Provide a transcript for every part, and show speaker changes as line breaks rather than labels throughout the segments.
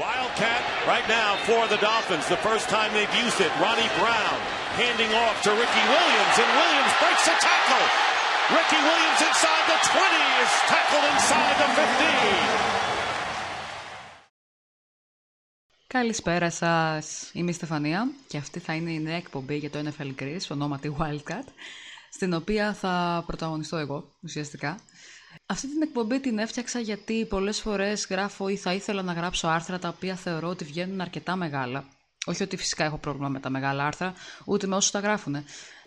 Wildcat right now for the Dolphins. The first time they've used it. Ronnie Brown handing off to Ricky Williams, and Williams breaks a tackle. Ricky Williams inside the 20 is tackled inside the 15.
Καλησπέρα σα. Είμαι η Στεφανία και αυτή θα είναι η νέα εκπομπή για το NFL Greece, ονόματι Wildcat, στην οποία θα πρωταγωνιστώ εγώ ουσιαστικά. Αυτή την εκπομπή την έφτιαξα γιατί πολλές φορές γράφω ή θα ήθελα να γράψω άρθρα τα οποία θεωρώ ότι βγαίνουν αρκετά μεγάλα. Όχι ότι φυσικά έχω πρόβλημα με τα μεγάλα άρθρα, ούτε με όσους τα γράφουν.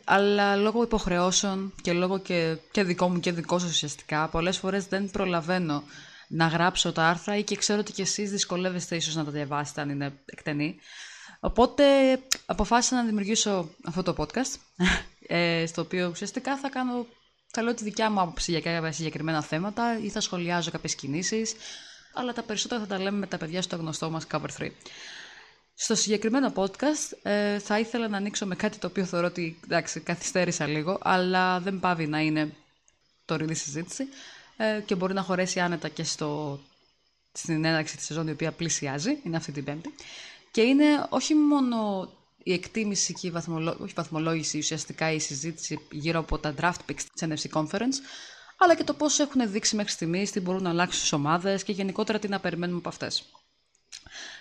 Αλλά λόγω υποχρεώσεων και λόγω και, και δικό μου και δικό σας ουσιαστικά, πολλές φορές δεν προλαβαίνω να γράψω τα άρθρα ή και ξέρω ότι και εσείς δυσκολεύεστε ίσως να τα διαβάσετε αν είναι εκτενή. Οπότε αποφάσισα να δημιουργήσω αυτό το podcast, ε, στο οποίο ουσιαστικά θα κάνω, θα λέω τη δικιά μου άποψη για κάποια συγκεκριμένα θέματα ή θα σχολιάζω κάποιες κινήσεις, αλλά τα περισσότερα θα τα λέμε με τα παιδιά στο γνωστό μας Cover 3. Στο συγκεκριμένο podcast ε, θα ήθελα να ανοίξω με κάτι το οποίο θεωρώ ότι εντάξει, καθυστέρησα λίγο, αλλά δεν πάβει να είναι τωρινή συζήτηση ε, και μπορεί να χωρέσει άνετα και στο, στην έναρξη της σεζόν η οποία πλησιάζει, είναι αυτή την πέμπτη. Και είναι όχι μόνο η εκτίμηση και η όχι βαθμολόγηση, ουσιαστικά η συζήτηση γύρω από τα draft picks της NFC Conference, αλλά και το πώς έχουν δείξει μέχρι στιγμής, τι μπορούν να αλλάξουν στις ομάδες και γενικότερα τι να περιμένουμε από αυτές.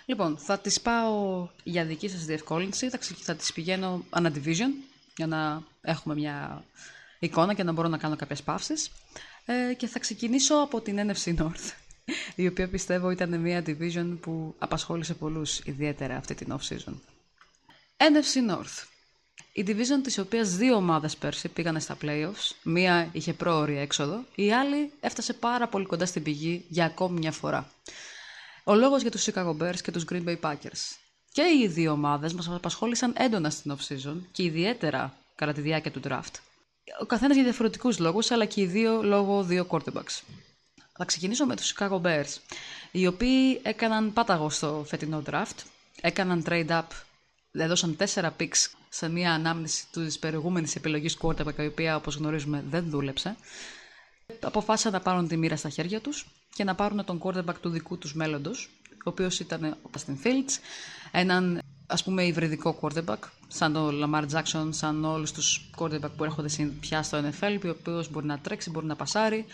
Λοιπόν, θα τις πάω για δική σας διευκόλυνση, θα, θα τις πηγαίνω division για να έχουμε μια εικόνα και να μπορώ να κάνω κάποιες παύσεις. Ε, και θα ξεκινήσω από την NFC North, η οποία πιστεύω ήταν μια division που απασχόλησε πολλούς ιδιαίτερα αυτή την off-season. NFC North. Η division της οποίας δύο ομάδες πέρσι πήγανε στα playoffs, μία είχε πρόωρη έξοδο, η άλλη έφτασε πάρα πολύ κοντά στην πηγή για ακόμη μια φορά. Ο λόγος για τους Chicago Bears και τους Green Bay Packers. Και οι δύο ομάδες μας απασχόλησαν έντονα στην off-season και ιδιαίτερα κατά τη διάρκεια του draft ο καθένας για διαφορετικούς λόγους, αλλά και οι δύο λόγω δύο quarterbacks. Θα ξεκινήσω με τους Chicago Bears, οι οποίοι έκαναν πάταγο στο φετινό draft, έκαναν trade-up, έδωσαν τέσσερα picks σε μια ανάμνηση της προηγούμενης επιλογής quarterback, η οποία όπως γνωρίζουμε δεν δούλεψε. Αποφάσισαν να πάρουν τη μοίρα στα χέρια τους και να πάρουν τον quarterback του δικού τους μέλλοντος, ο οποίος ήταν ο Justin Fields, έναν ας πούμε υβριδικό quarterback, σαν τον Lamar Jackson, σαν όλους τους quarterback που έρχονται πια στο NFL, ο οποίος μπορεί να τρέξει, μπορεί να πασάρει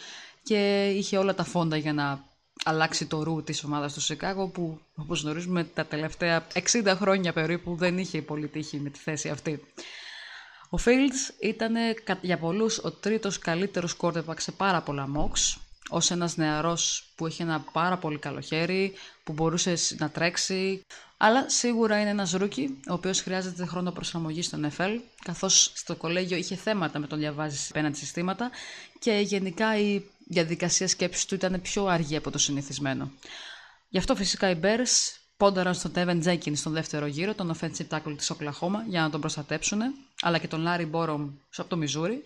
και είχε όλα τα φόντα για να αλλάξει το ρου της ομάδας του Σικάγο που όπως γνωρίζουμε τα τελευταία 60 χρόνια περίπου δεν είχε πολύ τύχη με τη θέση αυτή. Ο Fields ήταν για πολλούς ο τρίτος καλύτερος quarterback σε πάρα πολλά mocks ως ένας νεαρός που έχει ένα πάρα πολύ καλό χέρι, που μπορούσε να τρέξει, αλλά σίγουρα είναι ένας rookie, ο οποίος χρειάζεται χρόνο προσαρμογής στο NFL, καθώς στο κολέγιο είχε θέματα με το να διαβάζει απέναντι συστήματα και γενικά η διαδικασία σκέψης του ήταν πιο αργή από το συνηθισμένο. Γι' αυτό φυσικά οι Bears πόνταραν στον Tevin Jenkins στον δεύτερο γύρο, τον offensive tackle της Oklahoma, για να τον προστατέψουν, αλλά και τον Larry Borom από το Missouri,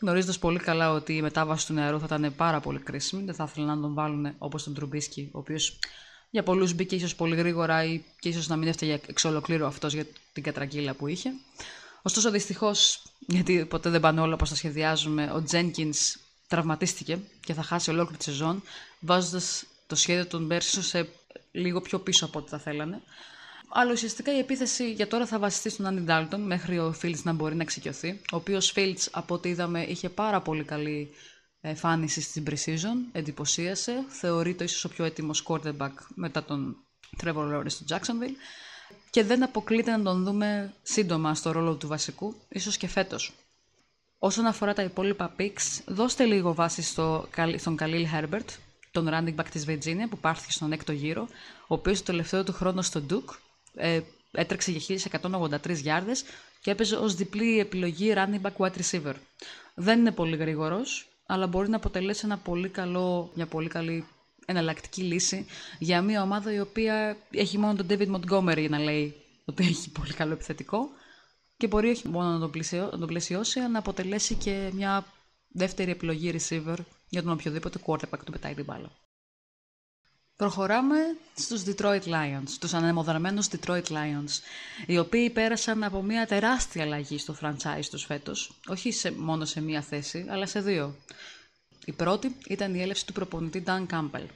γνωρίζοντας πολύ καλά ότι η μετάβαση του νεαρού θα ήταν πάρα πολύ κρίσιμη. Δεν θα ήθελαν να τον βάλουν όπως τον Τρουμπίσκι, ο οποίος για πολλούς μπήκε ίσως πολύ γρήγορα ή και ίσως να μην έφταιγε εξ ολοκλήρου αυτός για την κατραγγύλα που είχε. Ωστόσο, δυστυχώς, γιατί ποτέ δεν πάνε όλα όπως τα σχεδιάζουμε, ο Τζένκιν τραυματίστηκε και θα χάσει ολόκληρη τη σεζόν, βάζοντας το σχέδιο των Μπέρσι σε λίγο πιο πίσω από ό,τι θα θέλανε. Αλλά ουσιαστικά η επίθεση για τώρα θα βασιστεί στον Άντι Ντάλτον μέχρι ο Φίλτς να μπορεί να εξοικειωθεί. Ο οποίος Φίλτς, από ό,τι είδαμε, είχε πάρα πολύ καλή εμφάνιση στην Precision, εντυπωσίασε. Θεωρείται ίσως ο πιο έτοιμος quarterback μετά τον Trevor Lawrence του Jacksonville. Και δεν αποκλείται να τον δούμε σύντομα στο ρόλο του βασικού, ίσως και φέτος. Όσον αφορά τα υπόλοιπα picks, δώστε λίγο βάση στο, στον Khalil Herbert, τον running back της Virginia που πάρθηκε στον έκτο γύρο, ο οποίος το τελευταίο του χρόνο στο Duke ε, έτρεξε για 1183 γιάρδες και έπαιζε ως διπλή επιλογή running back wide receiver. Δεν είναι πολύ γρήγορος, αλλά μπορεί να αποτελέσει ένα πολύ καλό, μια πολύ καλή εναλλακτική λύση για μια ομάδα η οποία έχει μόνο τον David Montgomery να λέει ότι έχει πολύ καλό επιθετικό και μπορεί όχι μόνο να τον, πλησιώσει, να τον πλαισιώσει, αλλά να αποτελέσει και μια δεύτερη επιλογή receiver για τον οποιοδήποτε quarterback του πετάει την μπάλα. Προχωράμε στους Detroit Lions, τους ανεμοδαρμένους Detroit Lions, οι οποίοι πέρασαν από μια τεράστια αλλαγή στο franchise τους φέτος, όχι σε, μόνο σε μία θέση, αλλά σε δύο. Η πρώτη ήταν η έλευση του προπονητή Dan Campbell,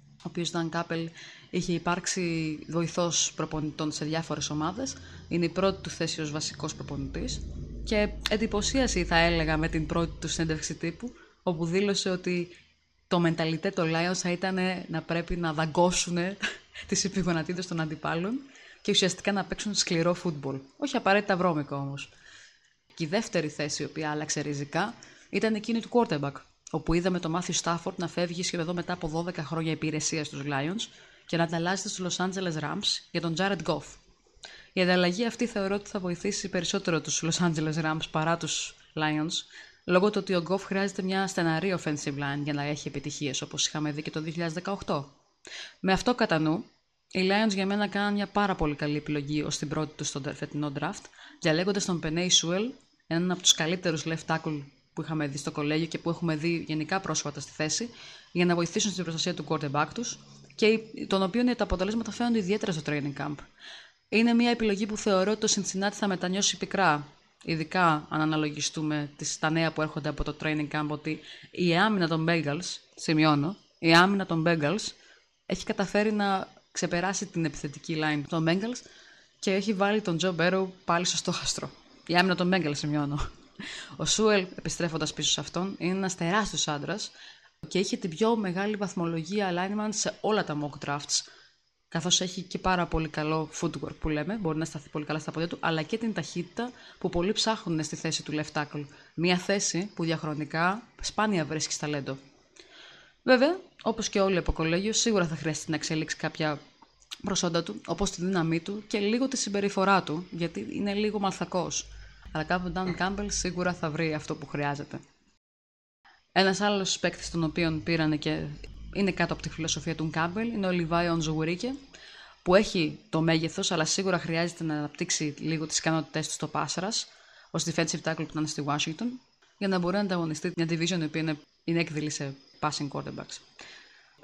ο οποίος Dan Campbell είχε υπάρξει βοηθός προπονητών σε διάφορες ομάδες. Είναι η πρώτη του θέση ως βασικός προπονητής και εντυπωσίασε θα έλεγα με την πρώτη του συνέντευξη τύπου όπου δήλωσε ότι το μενταλιτέ των Lions θα ήταν να πρέπει να δαγκώσουν τις επιγονατίδες των αντιπάλων και ουσιαστικά να παίξουν σκληρό φούτμπολ. Όχι απαραίτητα βρώμικο όμως. Και η δεύτερη θέση, η οποία άλλαξε ριζικά, ήταν εκείνη του quarterback, όπου είδαμε το Μάθιου Στάφορντ να φεύγει σχεδόν μετά από 12 χρόνια υπηρεσίας στους Lions και να ανταλλάσσεται στους Los Angeles Rams για τον Jared Goff. Η ανταλλαγή αυτή θεωρώ ότι θα βοηθήσει περισσότερο τους Los Angeles Rams παρά τους Lions, λόγω του ότι ο Goff χρειάζεται μια στεναρή offensive line για να έχει επιτυχίες, όπως είχαμε δει και το 2018. Με αυτό κατά νου, οι Lions για μένα κάναν μια πάρα πολύ καλή επιλογή ως την πρώτη τους στον φετινό draft, διαλέγοντας τον Penay Sewell, έναν από τους καλύτερους left tackle που είχαμε δει στο κολέγιο και που έχουμε δει γενικά πρόσφατα στη θέση, για να βοηθήσουν στην προστασία του quarterback τους και των οποίων τα αποτελέσματα φαίνονται ιδιαίτερα στο training camp. Είναι μια επιλογή που θεωρώ ότι το Cincinnati θα μετανιώσει πικρά, ειδικά αν αναλογιστούμε τις, τα νέα που έρχονται από το training camp, ότι η άμυνα των Bengals, σημειώνω, η άμυνα των Bengals έχει καταφέρει να ξεπεράσει την επιθετική line των Bengals και έχει βάλει τον Τζο Μπέρο πάλι στο στόχαστρο. Η άμυνα των Bengals σημειώνω. Ο Σούελ, επιστρέφοντας πίσω σε αυτόν, είναι ένας τεράστιος άντρας και είχε την πιο μεγάλη βαθμολογία alignment σε όλα τα mock drafts. Καθώς έχει και πάρα πολύ καλό footwork που λέμε, μπορεί να σταθεί πολύ καλά στα πόδια του, αλλά και την ταχύτητα που πολλοί ψάχνουν στη θέση του left tackle. Μια θέση που διαχρονικά σπάνια βρίσκεις ταλέντο. Βέβαια, όπως και όλοι από κολέγιο, σίγουρα θα χρειαστεί να εξελίξει κάποια προσόντα του, όπως τη δύναμή του και λίγο τη συμπεριφορά του, γιατί είναι λίγο μαλθακός. Αλλά κάπου Dan Campbell σίγουρα θα βρει αυτό που χρειάζεται. Ένας άλλος παίκτης τον οποίο πήραν και είναι κάτω από τη φιλοσοφία του Campbell είναι ο Λιβάη Ονζογουρίκε, που έχει το μέγεθος, αλλά σίγουρα χρειάζεται να αναπτύξει λίγο τις ικανότητές του στο Πάσαρας, ως defensive tackle που ήταν στη Washington, για να μπορεί να ανταγωνιστεί μια division η οποία είναι, είναι έκδηλη σε passing quarterbacks.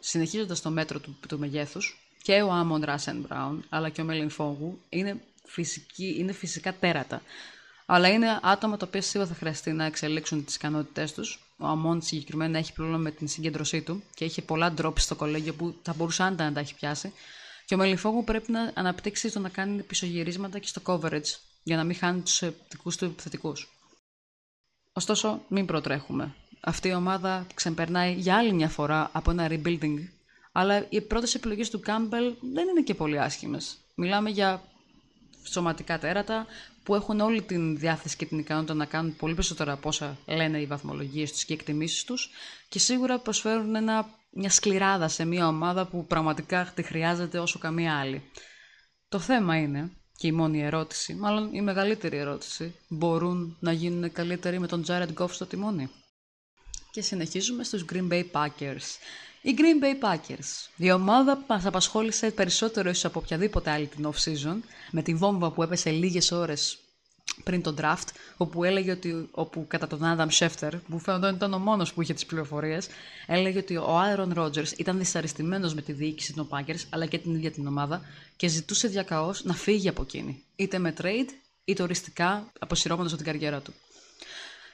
Συνεχίζοντας το μέτρο του, του μεγέθους, και ο Άμον Ράσεν Μπράουν, αλλά και ο Μέλιν Φόγου είναι, φυσική, είναι φυσικά τέρατα. Αλλά είναι άτομα τα οποία σίγουρα θα χρειαστεί να εξελίξουν τις ικανότητές τους. Ο Αμόν συγκεκριμένα έχει πρόβλημα με την συγκέντρωσή του και έχει πολλά ντρόπ στο κολέγιο που θα μπορούσε άντα να τα έχει πιάσει. Και ο Μελιφόγου πρέπει να αναπτύξει το να κάνει πισωγυρίσματα και στο coverage για να μην χάνει τους δικού του επιθετικούς. Ωστόσο, μην προτρέχουμε αυτή η ομάδα ξεπερνάει για άλλη μια φορά από ένα rebuilding. Αλλά οι πρώτες επιλογές του Κάμπελ δεν είναι και πολύ άσχημες. Μιλάμε για σωματικά τέρατα που έχουν όλη την διάθεση και την ικανότητα να κάνουν πολύ περισσότερα από όσα λένε οι βαθμολογίες τους και οι εκτιμήσεις τους και σίγουρα προσφέρουν ένα, μια σκληράδα σε μια ομάδα που πραγματικά τη χρειάζεται όσο καμία άλλη. Το θέμα είναι, και η μόνη ερώτηση, μάλλον η μεγαλύτερη ερώτηση, μπορούν να γίνουν καλύτεροι με τον Jared Goff στο τιμόνι. Και συνεχίζουμε στους Green Bay Packers. Οι Green Bay Packers, η ομάδα που μας απασχόλησε περισσότερο ίσως από οποιαδήποτε άλλη την off-season, με τη βόμβα που έπεσε λίγες ώρες πριν τον draft, όπου έλεγε ότι, όπου κατά τον Adam Schefter, που φαίνονταν ήταν ο μόνος που είχε τις πληροφορίες, έλεγε ότι ο Aaron Rodgers ήταν δυσαρεστημένος με τη διοίκηση των Packers, αλλά και την ίδια την ομάδα, και ζητούσε διακαώς να φύγει από εκείνη, είτε με trade, είτε οριστικά αποσυρώμενος από την καριέρα του.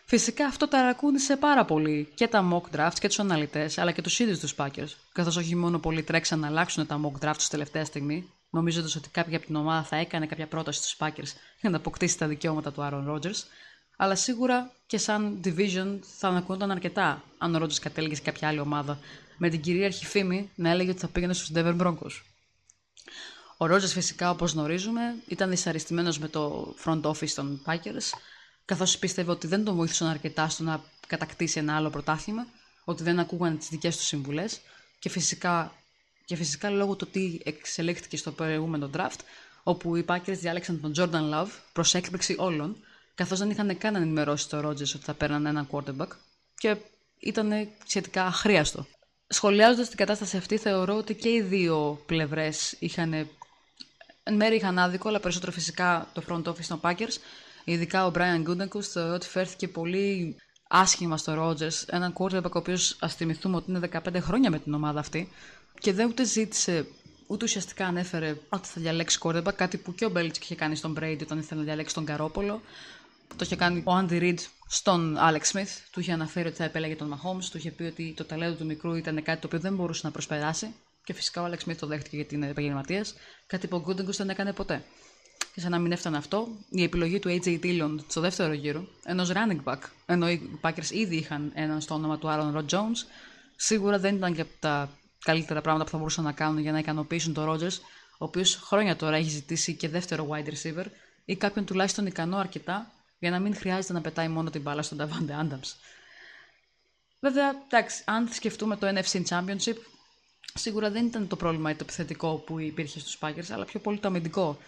Φυσικά αυτό ταρακούνησε πάρα πολύ και τα mock drafts και τους αναλυτές, αλλά και τους ίδιους τους Packers. Καθώς όχι μόνο πολλοί τρέξαν να αλλάξουν τα mock drafts τελευταία στιγμή, νομίζοντας ότι κάποια από την ομάδα θα έκανε κάποια πρόταση στους Packers για να αποκτήσει τα δικαιώματα του Aaron Rodgers, αλλά σίγουρα και σαν division θα ανακουνόταν αρκετά αν ο Rodgers κατέληγε σε κάποια άλλη ομάδα, με την κυρίαρχη φήμη να έλεγε ότι θα πήγαινε στους Denver Broncos. Ο Rodgers φυσικά όπως γνωρίζουμε ήταν δυσαρεστημένος με το front office των Packers καθώς πίστευε ότι δεν τον βοήθησαν αρκετά στο να κατακτήσει ένα άλλο πρωτάθλημα, ότι δεν ακούγαν τις δικές του συμβουλές και φυσικά, και φυσικά λόγω του ότι εξελίχθηκε στο προηγούμενο draft, όπου οι Packers διάλεξαν τον Jordan Love προς έκπληξη όλων, καθώς δεν είχαν καν ενημερώσει το Rodgers ότι θα παίρναν έναν quarterback και ήταν σχετικά αχρίαστο. Σχολιάζοντας την κατάσταση αυτή, θεωρώ ότι και οι δύο πλευρές είχαν. Εν μέρει είχαν άδικο, αλλά περισσότερο φυσικά το front office των Packers, Ειδικά ο Brian Gutekunst θεωρώ ότι φέρθηκε πολύ άσχημα στο Rogers, έναν quarterback ο οποίος ας θυμηθούμε ότι είναι 15 χρόνια με την ομάδα αυτή και δεν ούτε ζήτησε ούτε ουσιαστικά ανέφερε ότι θα διαλέξει quarterback, κάτι που και ο Μπέλτ είχε κάνει στον Brady όταν ήθελε να διαλέξει τον Καρόπολο. Το είχε κάνει ο Andy Reid στον Alex Smith. Του είχε αναφέρει ότι θα επέλεγε τον Mahomes. Του είχε πει ότι το ταλέντο του μικρού ήταν κάτι το οποίο δεν μπορούσε να προσπεράσει. Και φυσικά ο Άλεξ Σμιθ το δέχτηκε γιατί είναι επαγγελματίας, κάτι που ο Γκούντεγκο δεν έκανε ποτέ. Και σαν να μην έφτανε αυτό, η επιλογή του AJ Dillon στο δεύτερο γύρο, ενός running back, ενώ οι Packers ήδη είχαν έναν στο όνομα του Aaron Rod Jones, σίγουρα δεν ήταν και από τα καλύτερα πράγματα που θα μπορούσαν να κάνουν για να ικανοποιήσουν τον Rogers, ο οποίος χρόνια τώρα έχει ζητήσει και δεύτερο wide receiver ή κάποιον τουλάχιστον ικανό αρκετά για να μην χρειάζεται να πετάει μόνο την μπάλα στον Davante Adams. Βέβαια, εντάξει, αν σκεφτούμε το NFC Championship, σίγουρα δεν ήταν το πρόβλημα το επιθετικό που υπήρχε στους Packers, αλλά πιο πολύ το αμυντικό.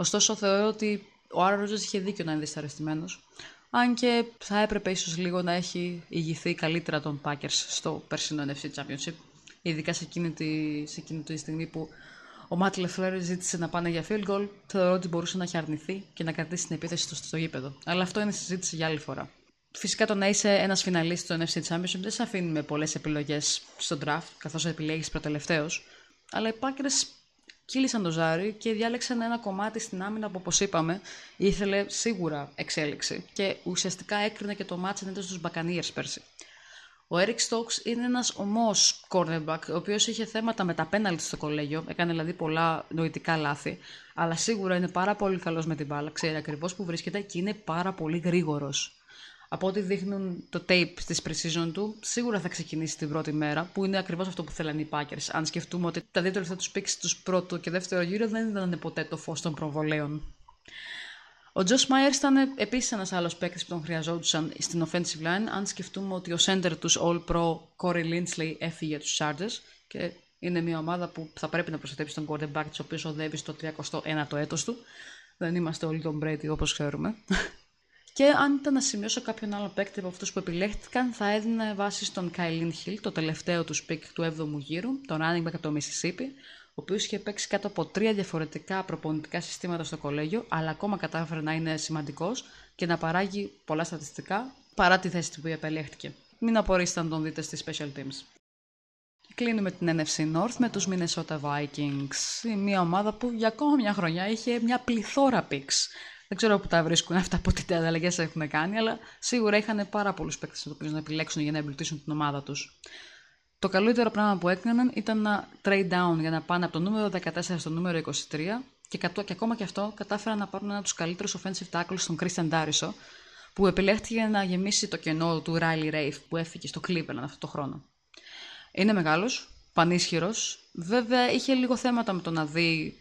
Ωστόσο, θεωρώ ότι ο Άρα Ρότζερ είχε δίκιο να είναι δυσαρεστημένος. Αν και θα έπρεπε ίσως λίγο να έχει ηγηθεί καλύτερα τον Packers στο περσινό NFC Championship. Ειδικά σε εκείνη τη, σε εκείνη τη στιγμή που ο Μάτ Λεφλέρ ζήτησε να πάνε για field goal, θεωρώ ότι μπορούσε να έχει αρνηθεί και να κρατήσει την επίθεση στο, στο γήπεδο. Αλλά αυτό είναι συζήτηση για άλλη φορά. Φυσικά το να είσαι ένας φιναλίστης στο NFC Championship δεν σε αφήνει με πολλές επιλογές στο draft, καθώς επιλέγεις προτελευταίος. Αλλά οι Packers κύλησαν το ζάρι και διάλεξαν ένα κομμάτι στην άμυνα που, όπως είπαμε, ήθελε σίγουρα εξέλιξη. Και ουσιαστικά έκρινε και το μάτς ενάντια στους Buccaneers πέρσι. Ο Eric Stokes είναι ένας ομός cornerback, ο οποίος είχε θέματα με τα πέναλτ στο κολέγιο, έκανε δηλαδή πολλά νοητικά λάθη, αλλά σίγουρα είναι πάρα πολύ καλός με την μπάλα, ξέρει ακριβώς που βρίσκεται και είναι πάρα πολύ γρήγορος από ό,τι δείχνουν το tape της pre-season του, σίγουρα θα ξεκινήσει την πρώτη μέρα, που είναι ακριβώς αυτό που θέλανε οι Packers. Αν σκεφτούμε ότι τα δύο τελευταία τους picks τους πρώτο και δεύτερο γύρο δεν ήταν ποτέ το φως των προβολέων. Ο Τζο Μάιερ ήταν επίσης ένας άλλος παίκτης που τον χρειαζόντουσαν στην offensive line, αν σκεφτούμε ότι ο center τους All Pro Corey Lindsley έφυγε τους Chargers και είναι μια ομάδα που θα πρέπει να προστατεύσει τον quarterback της, ο οποίος οδεύει στο 31ο έτος του. Δεν είμαστε όλοι Tom Brady όπως ξέρουμε. Και αν ήταν να σημειώσω κάποιον άλλο παίκτη από αυτούς που επιλέχθηκαν, θα έδινα βάση στον Kylin Hill, το τελευταίο τους pick του 7ου γύρου, τον running back από το Mississippi, ο οποίος είχε παίξει κάτω από τρία διαφορετικά προπονητικά συστήματα στο κολέγιο, αλλά ακόμα κατάφερε να είναι σημαντικός και να παράγει πολλά στατιστικά παρά τη θέση που επελέχθηκε. Μην απορρίσετε αν τον δείτε στις special teams. Κλείνουμε την NFC North με τους Minnesota Vikings, μια ομάδα που για ακόμα μια χρονιά είχε μια πληθώρα picks δεν ξέρω πού τα βρίσκουν αυτά, από τι ανταλλαγέ έχουν κάνει, αλλά σίγουρα είχαν πάρα πολλούς παίκτες να επιλέξουν για να εμπλουτίσουν την ομάδα τους. Το καλύτερο πράγμα που έκαναν ήταν να trade down για να πάνε από το νούμερο 14 στο νούμερο 23 και, και ακόμα και αυτό κατάφεραν να πάρουν ένα από τους καλύτερους offensive tackles, τον Christian Dariso, που επιλέχθηκε να γεμίσει το κενό του Riley Rafe που έφυγε στο Cleveland αυτό το χρόνο. Είναι μεγάλος, πανίσχυρος. Βέβαια είχε λίγο θέματα με το να δει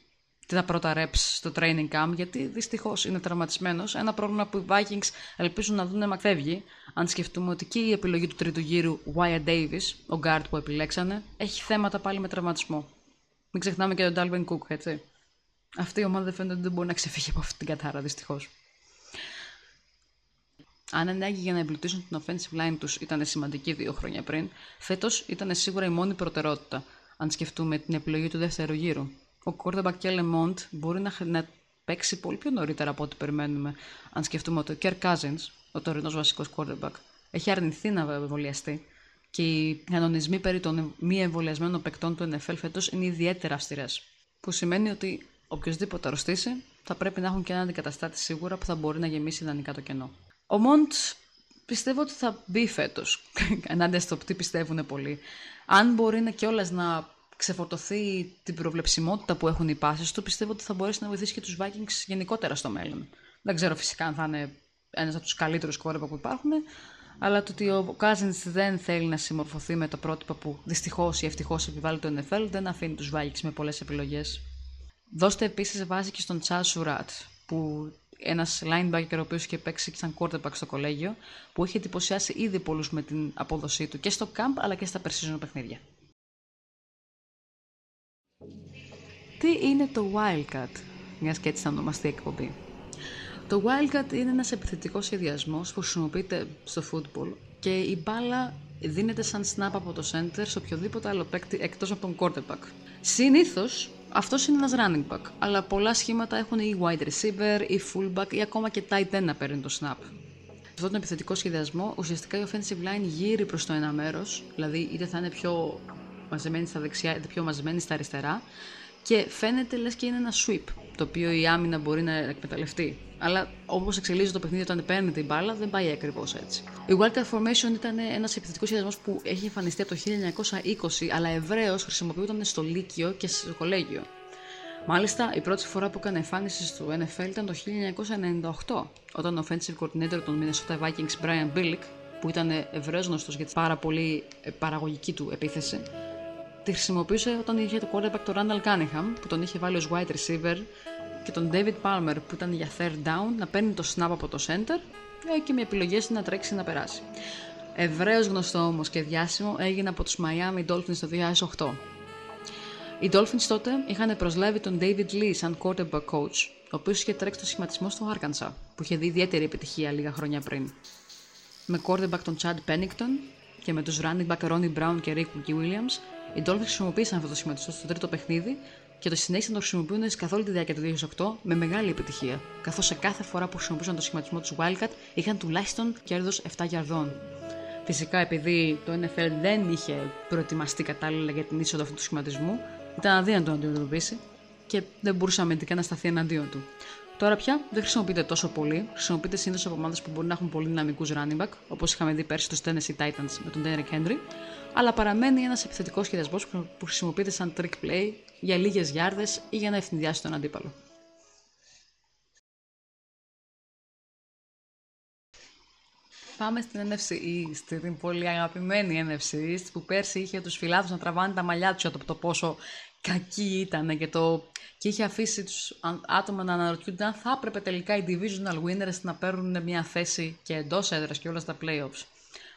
τα πρώτα reps στο training camp, γιατί δυστυχώς είναι τραυματισμένος. Ένα πρόβλημα που οι Vikings ελπίζουν να δουν να φεύγει, αν σκεφτούμε ότι και η επιλογή του τρίτου γύρου, Wyatt Davis, ο guard που επιλέξανε, έχει θέματα πάλι με τραυματισμό. Μην ξεχνάμε και τον Dalvin Cook, έτσι. Αυτή η ομάδα δεν φαίνεται ότι δεν μπορεί να ξεφύγει από αυτή την κατάρα, δυστυχώς. Αν ανάγκη για να εμπλουτίσουν την offensive line τους ήταν σημαντική δύο χρόνια πριν, φέτος ήταν σίγουρα η μόνη προτεραιότητα, αν σκεφτούμε την επιλογή του δεύτερου γύρου ο quarterback και Mond μπορεί να, να παίξει πολύ πιο νωρίτερα από ό,τι περιμένουμε. Αν σκεφτούμε ότι ο Kirk Cousins, ο τωρινός βασικός quarterback, έχει αρνηθεί να εμβολιαστεί και οι κανονισμοί περί των μη εμβολιασμένων παικτών του NFL φέτος είναι ιδιαίτερα αυστηρές. Που σημαίνει ότι οποιοδήποτε αρρωστήσει θα πρέπει να έχουν και έναν αντικαταστάτη σίγουρα που θα μπορεί να γεμίσει ιδανικά το κενό. Ο Μοντ πιστεύω ότι θα μπει φέτος. Ενάντια στο τι πιστεύουν πολλοί. Αν μπορεί να κιόλας να ξεφορτωθεί την προβλεψιμότητα που έχουν οι πάσει του, πιστεύω ότι θα μπορέσει να βοηθήσει και τους Vikings γενικότερα στο μέλλον. Δεν ξέρω φυσικά αν θα είναι ένας από τους καλύτερους κόρεπα που υπάρχουν, αλλά το ότι ο Cousins δεν θέλει να συμμορφωθεί με το πρότυπο που δυστυχώς ή ευτυχώς επιβάλλει το NFL δεν αφήνει τους Vikings με πολλές επιλογές. Δώστε επίσης βάση και στον Charles Σουρατ, που ένας linebacker ο οποίος είχε παίξει σαν quarterback στο κολέγιο, που είχε εντυπωσιάσει ήδη πολλούς με την απόδοσή του και στο camp αλλά και στα περσίζωνα παιχνίδια. Τι είναι το Wildcat, μιας και έτσι θα ονομαστεί εκπομπή; Το Wildcat είναι ένας επιθετικός σχεδιασμός που χρησιμοποιείται στο football και η μπάλα δίνεται σαν snap από το center σε οποιοδήποτε άλλο παίκτη εκτός από τον quarterback. Συνήθως αυτός είναι ένας running back, αλλά πολλά σχήματα έχουν ή wide receiver ή fullback ή ακόμα και tight end να παίρνει το snap. Σε αυτόν τον επιθετικό σχεδιασμό, ουσιαστικά η offensive line γύρει προς το ένα μέρος, δηλαδή είτε θα είναι πιο μαζεμένη στα δεξιά είτε πιο μαζεμένη στα αριστερά και φαίνεται λες και είναι ένα sweep, το οποίο η άμυνα μπορεί να εκμεταλλευτεί. Αλλά όπως εξελίσσεται το παιχνίδι όταν παίρνει την μπάλα, δεν πάει ακριβώς έτσι. Η Wildcard Formation ήταν ένας επιθετικός σχεδιασμός που έχει εμφανιστεί από το 1920, αλλά ευρέως χρησιμοποιούταν στο Λύκειο και στο Κολέγιο. Μάλιστα, η πρώτη φορά που έκανε εμφάνιση στο NFL ήταν το 1998, όταν ο offensive coordinator των Minnesota Vikings Brian Billick, που ήταν ευρέως γνωστός για τη πάρα πολύ ε, παραγωγική του επίθεση, τη χρησιμοποιούσε όταν είχε το quarterback του Randall Cunningham, που τον είχε βάλει ως wide receiver, και τον David Palmer, που ήταν για third down, να παίρνει το snap από το center ε, και με επιλογές να τρέξει να περάσει. Ευρέω γνωστό όμως και διάσημο έγινε από τους Miami Dolphins το 2008. Οι Dolphins τότε είχαν προσλάβει τον David Lee σαν quarterback coach, ο οποίος είχε τρέξει το σχηματισμό στο Arkansas, που είχε δει ιδιαίτερη επιτυχία λίγα χρόνια πριν. Με quarterback τον Chad Pennington και με τους running back Ronnie Brown και Rick Williams, οι Dolphins χρησιμοποίησαν αυτό το σχηματισμό στο τρίτο παιχνίδι και το συνέχισαν να το χρησιμοποιούν καθ' όλη τη διάρκεια του 2008 με μεγάλη επιτυχία, καθώς σε κάθε φορά που χρησιμοποιούσαν το σχηματισμό τους Wildcat είχαν τουλάχιστον κέρδος 7 γιαρδών. Φυσικά, επειδή το NFL δεν είχε προετοιμαστεί κατάλληλα για την είσοδο αυτού του σχηματισμού, ήταν αδύνατο να το αντιμετωπίσει και δεν μπορούσε αμυντικά να σταθεί εναντίον του. Τώρα πια δεν χρησιμοποιείται τόσο πολύ. Χρησιμοποιείται συνήθως από ομάδες που μπορεί να έχουν πολύ δυναμικούς running back, όπως είχαμε δει πέρσι στους Tennessee Titans με τον Derrick Henry, αλλά παραμένει ένας επιθετικός σχεδιασμός που χρησιμοποιείται σαν trick play για λίγες γιάρδες ή για να ευνηδιάσει τον αντίπαλο. Πάμε στην NFC East, την πολύ αγαπημένη NFC East, που πέρσι είχε τους φιλάθους να τραβάνε τα μαλλιά τους από το πόσο κακή ήταν και, το... και είχε αφήσει τους άτομα να αναρωτιούνται αν θα έπρεπε τελικά οι divisional winners να παίρνουν μια θέση και εντός έδρας και όλα στα playoffs.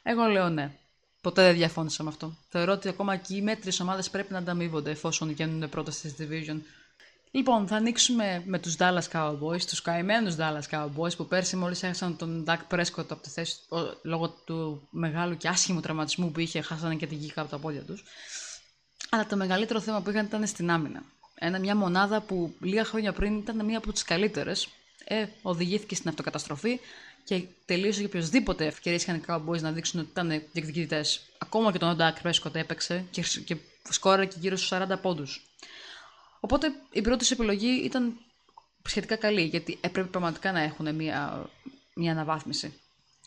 Εγώ λέω ναι. Ποτέ δεν διαφώνησα με αυτό. Θεωρώ ότι ακόμα και οι μέτρες ομάδες πρέπει να ανταμείβονται εφόσον γίνουν πρώτα στη division. Λοιπόν, θα ανοίξουμε με τους Dallas Cowboys, τους καημένους Dallas Cowboys που πέρσι μόλις έχασαν τον Dak Prescott από τη θέση λόγω του μεγάλου και άσχημου τραυματισμού που είχε, χάσανε και την γη από τα πόδια τους. Αλλά το μεγαλύτερο θέμα που είχαν ήταν στην άμυνα. Ένα, μια μονάδα που λίγα χρόνια πριν ήταν μία από τις καλύτερες, ε, οδηγήθηκε στην αυτοκαταστροφή και τελείωσε για οποιοδήποτε ευκαιρίες είχαν οι Cowboys να δείξουν ότι ήταν διεκδικητές. Ακόμα και τον Dak Prescott έπαιξε και, και σκόραρε και γύρω στους 40 πόντους. Οπότε η πρώτη επιλογή ήταν σχετικά καλή, γιατί έπρεπε πραγματικά να έχουν μια, μια αναβάθμιση.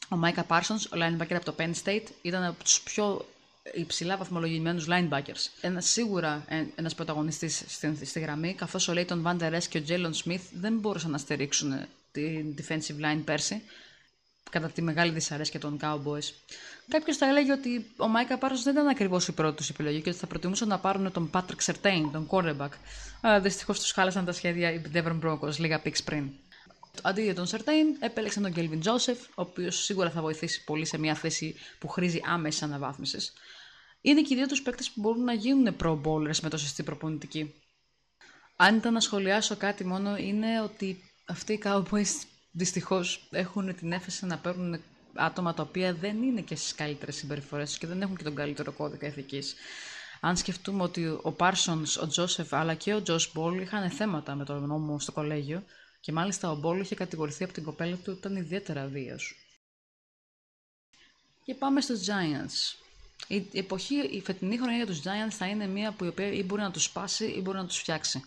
Ο Μάικα Parsons, ο linebacker από το Penn State, ήταν από τους πιο υψηλά βαθμολογημένους linebackers. Ένα, σίγουρα ένας πρωταγωνιστής στη, στη, γραμμή, καθώς ο Leighton Van Der και ο Jalen Smith δεν μπορούσαν να στηρίξουν την defensive line πέρσι, κατά τη μεγάλη δυσαρέσκεια των Cowboys. Κάποιος θα έλεγε ότι ο Μάικα Πάρος δεν ήταν ακριβώς η πρώτη τους επιλογή και ότι θα προτιμούσαν να πάρουν τον Patrick Sertain, τον quarterback. Αλλά δυστυχώς τους χάλασαν τα σχέδια οι Devon Broncos λίγα πίξ πριν. Αντί για τον Sertain, επέλεξαν τον Kelvin Joseph, ο οποίος σίγουρα θα βοηθήσει πολύ σε μια θέση που χρήζει άμεσης αναβάθμισης. Είναι και οι δύο τους παίκτες που μπορούν να γίνουν pro bowlers με το σωστή προπονητική. Αν ήταν να σχολιάσω κάτι μόνο, είναι ότι αυτοί οι Cowboys δυστυχώς έχουν την έφεση να παίρνουν άτομα τα οποία δεν είναι και στις καλύτερες συμπεριφορές και δεν έχουν και τον καλύτερο κώδικα ηθικής. Αν σκεφτούμε ότι ο Πάρσον, ο Τζόσεφ αλλά και ο Τζο Μπόλ είχαν θέματα με τον νόμο στο κολέγιο και μάλιστα ο Μπόλ είχε κατηγορηθεί από την κοπέλα του ήταν ιδιαίτερα βίαιο. Και πάμε στους Giants. Η εποχή, η φετινή χρονιά για τους Giants θα είναι μια που η οποία ή μπορεί να τους σπάσει ή μπορεί να τους φτιάξει.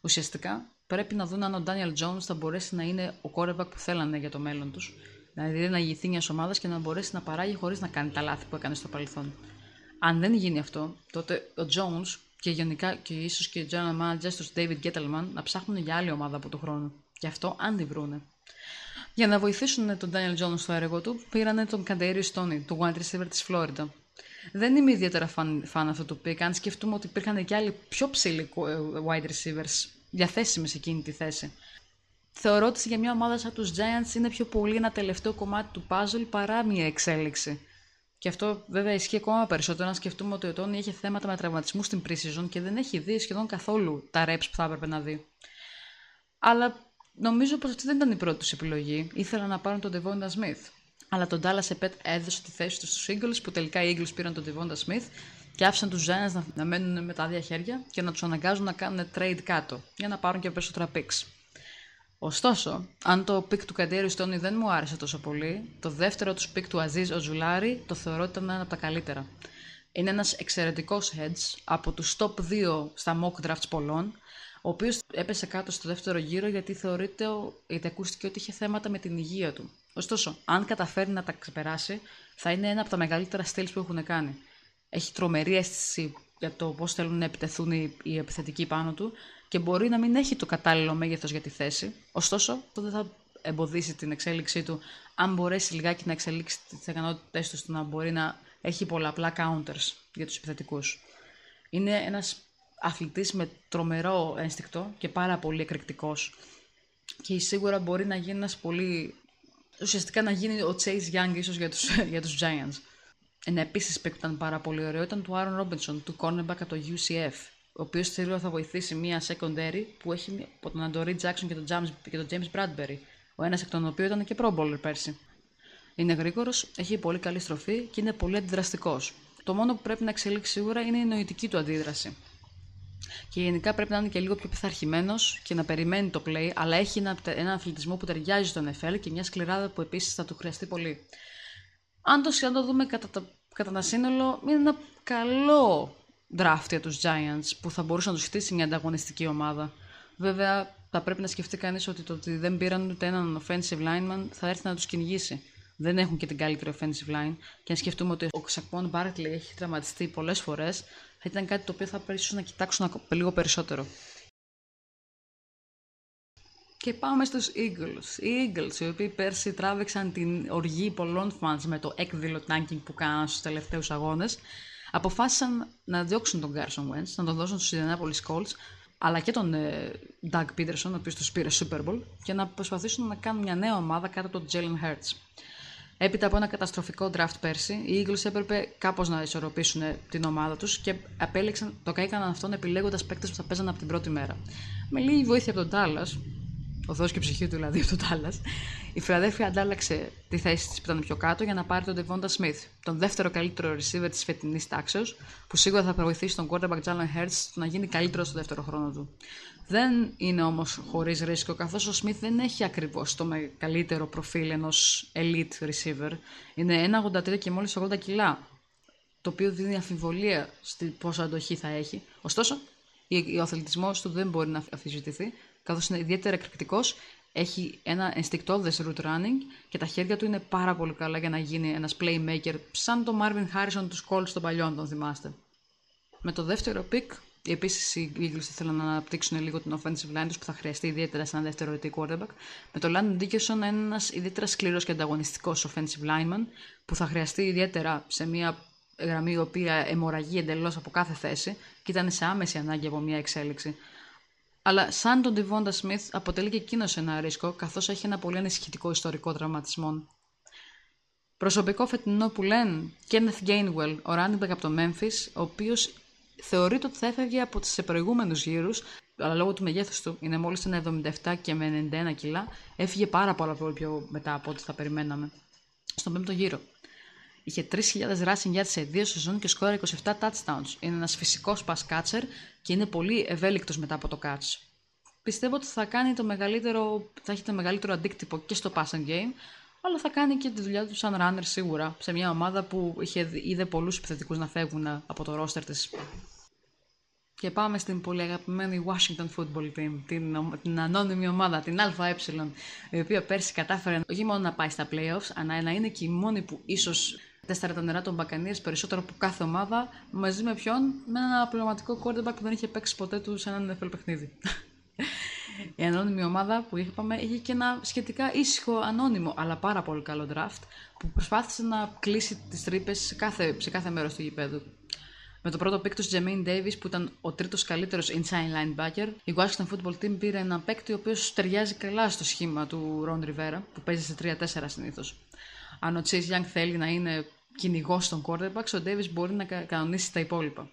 Ουσιαστικά πρέπει να δουν αν ο Daniel Jones θα μπορέσει να είναι ο quarterback που θέλανε για το μέλλον τους. Δηλαδή να ηγηθεί μιας ομάδας και να μπορέσει να παράγει χωρίς να κάνει τα λάθη που έκανε στο παρελθόν. Αν δεν γίνει αυτό, τότε ο Jones και γενικά και ίσως και ο general manager του David Gettleman να ψάχνουν για άλλη ομάδα από τον χρόνο. Γι' αυτό αν τη βρούνε. Για να βοηθήσουν τον Daniel Jones στο έργο του, πήραν τον Καντέριο Stoney, του wide receiver της Florida. Δεν είμαι ιδιαίτερα φαν, φαν αυτού του pick, αν σκεφτούμε ότι υπήρχαν και άλλοι πιο ψηλοί ε, wide receivers διαθέσιμες σε εκείνη τη θέση. Θεωρώ ότι για μια ομάδα σαν τους Giants είναι πιο πολύ ένα τελευταίο κομμάτι του puzzle παρά μια εξέλιξη. Και αυτό βέβαια ισχύει ακόμα περισσότερο να σκεφτούμε ότι ο Τόνι είχε θέματα με τραυματισμούς στην pre και δεν έχει δει σχεδόν καθόλου τα reps που θα έπρεπε να δει. Αλλά νομίζω πως αυτή δεν ήταν η πρώτη τους επιλογή. Ήθελα να πάρουν τον Devonta Smith. Αλλά τον Dallas Επέτ έδωσε τη θέση τους στους Eagles που τελικά οι Eagles πήραν τον Devonta Smith και άφησαν τους Giants να, να μένουν με τα άδεια χέρια και να τους αναγκάζουν να κάνουν trade κάτω για να πάρουν και περισσότερα picks. Ωστόσο, αν το pick του Καντέρι Στόνι δεν μου άρεσε τόσο πολύ, το δεύτερο τους pick του Αζίζ ο Τζουλάρη το θεωρώ ότι ήταν ένα από τα καλύτερα. Είναι ένας εξαιρετικός hedge από τους top 2 στα mock drafts πολλών, ο οποίος έπεσε κάτω στο δεύτερο γύρο γιατί θεωρείται, γιατί ακούστηκε ότι είχε θέματα με την υγεία του. Ωστόσο, αν καταφέρει να τα ξεπεράσει, θα είναι ένα από τα μεγαλύτερα στυλ που έχουν κάνει. Έχει τρομερή αίσθηση για το πώς θέλουν να επιτεθούν οι επιθετικοί πάνω του και μπορεί να μην έχει το κατάλληλο μέγεθος για τη θέση. Ωστόσο, αυτό δεν θα εμποδίσει την εξέλιξή του αν μπορέσει λιγάκι να εξελίξει τις ικανότητές του στο να μπορεί να έχει πολλαπλά counters για τους επιθετικούς. Είναι ένας αθλητής με τρομερό ένστικτο και πάρα πολύ εκρηκτικός. Και σίγουρα μπορεί να γίνει ένας πολύ. Ουσιαστικά να γίνει ο Chase Young ίσως για τους για τους Giants. Ένα επίσης που ήταν πάρα πολύ ωραίο ήταν του Aaron Robinson, του cornerback από το UCF, ο οποίος θεωρώ θα βοηθήσει μια secondary που έχει από τον Αντορί Jackson και τον James, και τον James Bradbury, ο ένας εκ των οποίων ήταν και pro bowler πέρσι. Είναι γρήγορος, έχει πολύ καλή στροφή και είναι πολύ αντιδραστικός. Το μόνο που πρέπει να εξελίξει σίγουρα είναι η νοητική του αντίδραση. Και γενικά πρέπει να είναι και λίγο πιο πειθαρχημένος και να περιμένει το play, αλλά έχει ένα, ένα αθλητισμό που ταιριάζει στον NFL και μια σκληράδα που επίσης θα του χρειαστεί πολύ. Αν το, αν το δούμε κατά, τα, κατά τα σύνολο, είναι ένα καλό draft για τους Giants που θα μπορούσε να τους χτίσει μια ανταγωνιστική ομάδα. Βέβαια, θα πρέπει να σκεφτεί κανείς ότι το ότι δεν πήραν ούτε έναν offensive lineman θα έρθει να τους κυνηγήσει. Δεν έχουν και την καλύτερη offensive line. Και αν σκεφτούμε ότι ο Ξακπών Μπάρκλι έχει τραυματιστεί πολλές φορές, θα ήταν κάτι το οποίο θα πρέπει να κοιτάξουν λίγο περισσότερο. Και πάμε στους Eagles. Οι Eagles, οι οποίοι πέρσι τράβηξαν την οργή πολλών fans με το έκδηλο tanking που κάναν στους τελευταίους αγώνες, αποφάσισαν να διώξουν τον Carson Wentz, να τον δώσουν στους Indianapolis Colts, αλλά και τον ε, Doug Peterson, ο οποίος τους πήρε Super Bowl, και να προσπαθήσουν να κάνουν μια νέα ομάδα κάτω από τον Jalen Hurts. Έπειτα από ένα καταστροφικό draft πέρσι, οι Eagles έπρεπε κάπως να ισορροπήσουν την ομάδα τους και απέλεξαν, το έκαναν αυτόν επιλέγοντας παίκτες που θα παίζαν από την πρώτη μέρα. Με λίγη βοήθεια από τον Dallas, ο Θεό και η ψυχή του δηλαδή από τον Τάλλας, η Φιλαδέλφια αντάλλαξε τη θέση της που ήταν πιο κάτω για να πάρει τον Devonta Smith, τον δεύτερο καλύτερο receiver της φετινής τάξεως, που σίγουρα θα βοηθήσει τον quarterback Jalen Hurts να γίνει καλύτερος στο δεύτερο χρόνο του. Δεν είναι όμως χωρίς ρίσκο, καθώς ο Smith δεν έχει ακριβώς το καλύτερο προφίλ ενός elite receiver. Είναι 1,83 και μόλις 80 κιλά, το οποίο δίνει αμφιβολία στη πόσο αντοχή θα έχει. Ωστόσο, ο αθλητισμός του δεν μπορεί να αφισβητηθεί καθώς είναι ιδιαίτερα εκρηκτικός, έχει ένα ενστικτόδες root running και τα χέρια του είναι πάρα πολύ καλά για να γίνει ένας playmaker, σαν τον Marvin Harrison τους Colts των παλιών, τον θυμάστε. Με το δεύτερο pick, επίσης οι Eagles ήθελαν να αναπτύξουν λίγο την offensive line τους που θα χρειαστεί ιδιαίτερα σε ένα δεύτερο ετή quarterback. Με το Landon Dickerson είναι ένας ιδιαίτερα σκληρός και ανταγωνιστικός offensive lineman που θα χρειαστεί ιδιαίτερα σε μια γραμμή η οποία αιμορραγεί εντελώς από κάθε θέση και ήταν σε άμεση ανάγκη από μια εξέλιξη. Αλλά σαν τον Τιβόντα Σμιθ αποτελεί και εκείνος ένα ρίσκο, καθώς έχει ένα πολύ ανησυχητικό ιστορικό τραυματισμό. Προσωπικό φετινό που λένε Kenneth Gainwell, ο running από το Memphis, ο οποίος θεωρείται ότι θα έφευγε από τι προηγούμενους γύρους, αλλά λόγω του μεγέθους του είναι μόλις ένα 77 και με 91 κιλά, έφυγε πάρα πολλά πολύ πιο μετά από ό,τι θα περιμέναμε. Στον πέμπτο γύρο. Είχε 3.000 rushing yards σε δύο σεζόν και σκόρα 27 touchdowns. Είναι ένας φυσικός pass catcher και είναι πολύ ευέλικτος μετά από το catch. Πιστεύω ότι θα, κάνει το μεγαλύτερο, θα έχει το μεγαλύτερο αντίκτυπο και στο passing game, αλλά θα κάνει και τη δουλειά του σαν runner σίγουρα σε μια ομάδα που είχε, είδε πολλούς επιθετικούς να φεύγουν από το roster της. Και πάμε στην πολύ αγαπημένη Washington Football Team, την, την ανώνυμη ομάδα, την ΑΕ, η οποία πέρσι κατάφερε όχι μόνο να πάει στα playoffs, αλλά να είναι και η μόνη που ίσως τέσσερα τα νερά των Μπακανίε περισσότερο από κάθε ομάδα, μαζί με ποιον, με ένα πληρωματικό quarterback που δεν είχε παίξει ποτέ του σε έναν NFL παιχνίδι. Η ανώνυμη ομάδα που είπαμε είχε και ένα σχετικά ήσυχο, ανώνυμο, αλλά πάρα πολύ καλό draft που προσπάθησε να κλείσει τις τρύπες σε κάθε, σε κάθε μέρος του γηπέδου. Με το πρώτο pick τους Jermaine Davis που ήταν ο τρίτος καλύτερος inside linebacker, η Washington Football Team πήρε ένα παίκτη ο οποίος ταιριάζει καλά στο σχήμα του Ron Rivera που παίζει σε 3-4 συνήθως. Αν ο Chase Young θέλει να είναι κυνηγός των quarterbacks, ο Davis μπορεί να κανονίσει τα υπόλοιπα.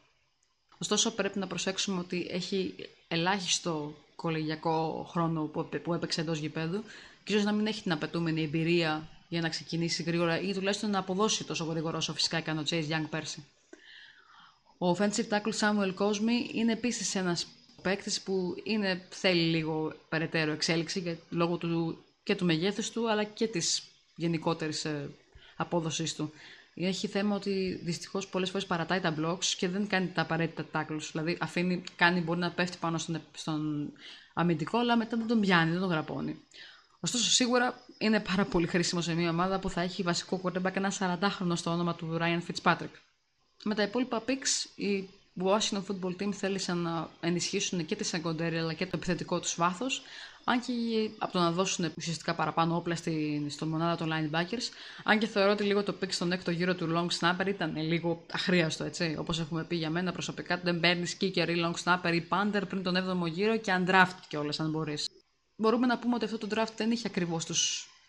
Ωστόσο, πρέπει να προσέξουμε ότι έχει ελάχιστο κολεγιακό χρόνο που έπαιξε εντός γηπέδου και ίσως να μην έχει την απαιτούμενη εμπειρία για να ξεκινήσει γρήγορα ή τουλάχιστον να αποδώσει τόσο γρήγορα όσο φυσικά έκανε ο Chase Young πέρσι. Ο offensive tackle Samuel Cosme είναι επίσης ένας παίκτης που είναι, θέλει λίγο περαιτέρω εξέλιξη λόγω του, και του μεγέθους του αλλά και της γενικότερης ε, απόδοσή του. Έχει θέμα ότι δυστυχώς πολλές φορές παρατάει τα blocks και δεν κάνει τα απαραίτητα tackles. Δηλαδή, αφήνει, κάνει, μπορεί να πέφτει πάνω στον, στον αμυντικό, αλλά μετά δεν τον πιάνει, δεν τον γραπώνει. Ωστόσο, σίγουρα είναι πάρα πολύ χρήσιμο σε μια ομάδα που θα έχει βασικό quarterback ένα 40χρονο στο όνομα του Ryan Fitzpatrick. Με τα υπόλοιπα picks, η Washington Football Team θέλησαν να ενισχύσουν και τη secondary αλλά και το επιθετικό τους βάθος, αν και από το να δώσουν ουσιαστικά παραπάνω όπλα στην, στον μονάδα των linebackers, αν και θεωρώ ότι λίγο το pick στον έκτο γύρο του long snapper ήταν λίγο αχρίαστο, έτσι. Όπως έχουμε πει για μένα προσωπικά, δεν παίρνεις kicker ή long snapper ή punter πριν τον 7ο γύρο και undrafted κιόλας, αν μπορείς. Μπορούμε να πούμε ότι αυτό το draft δεν είχε ακριβώς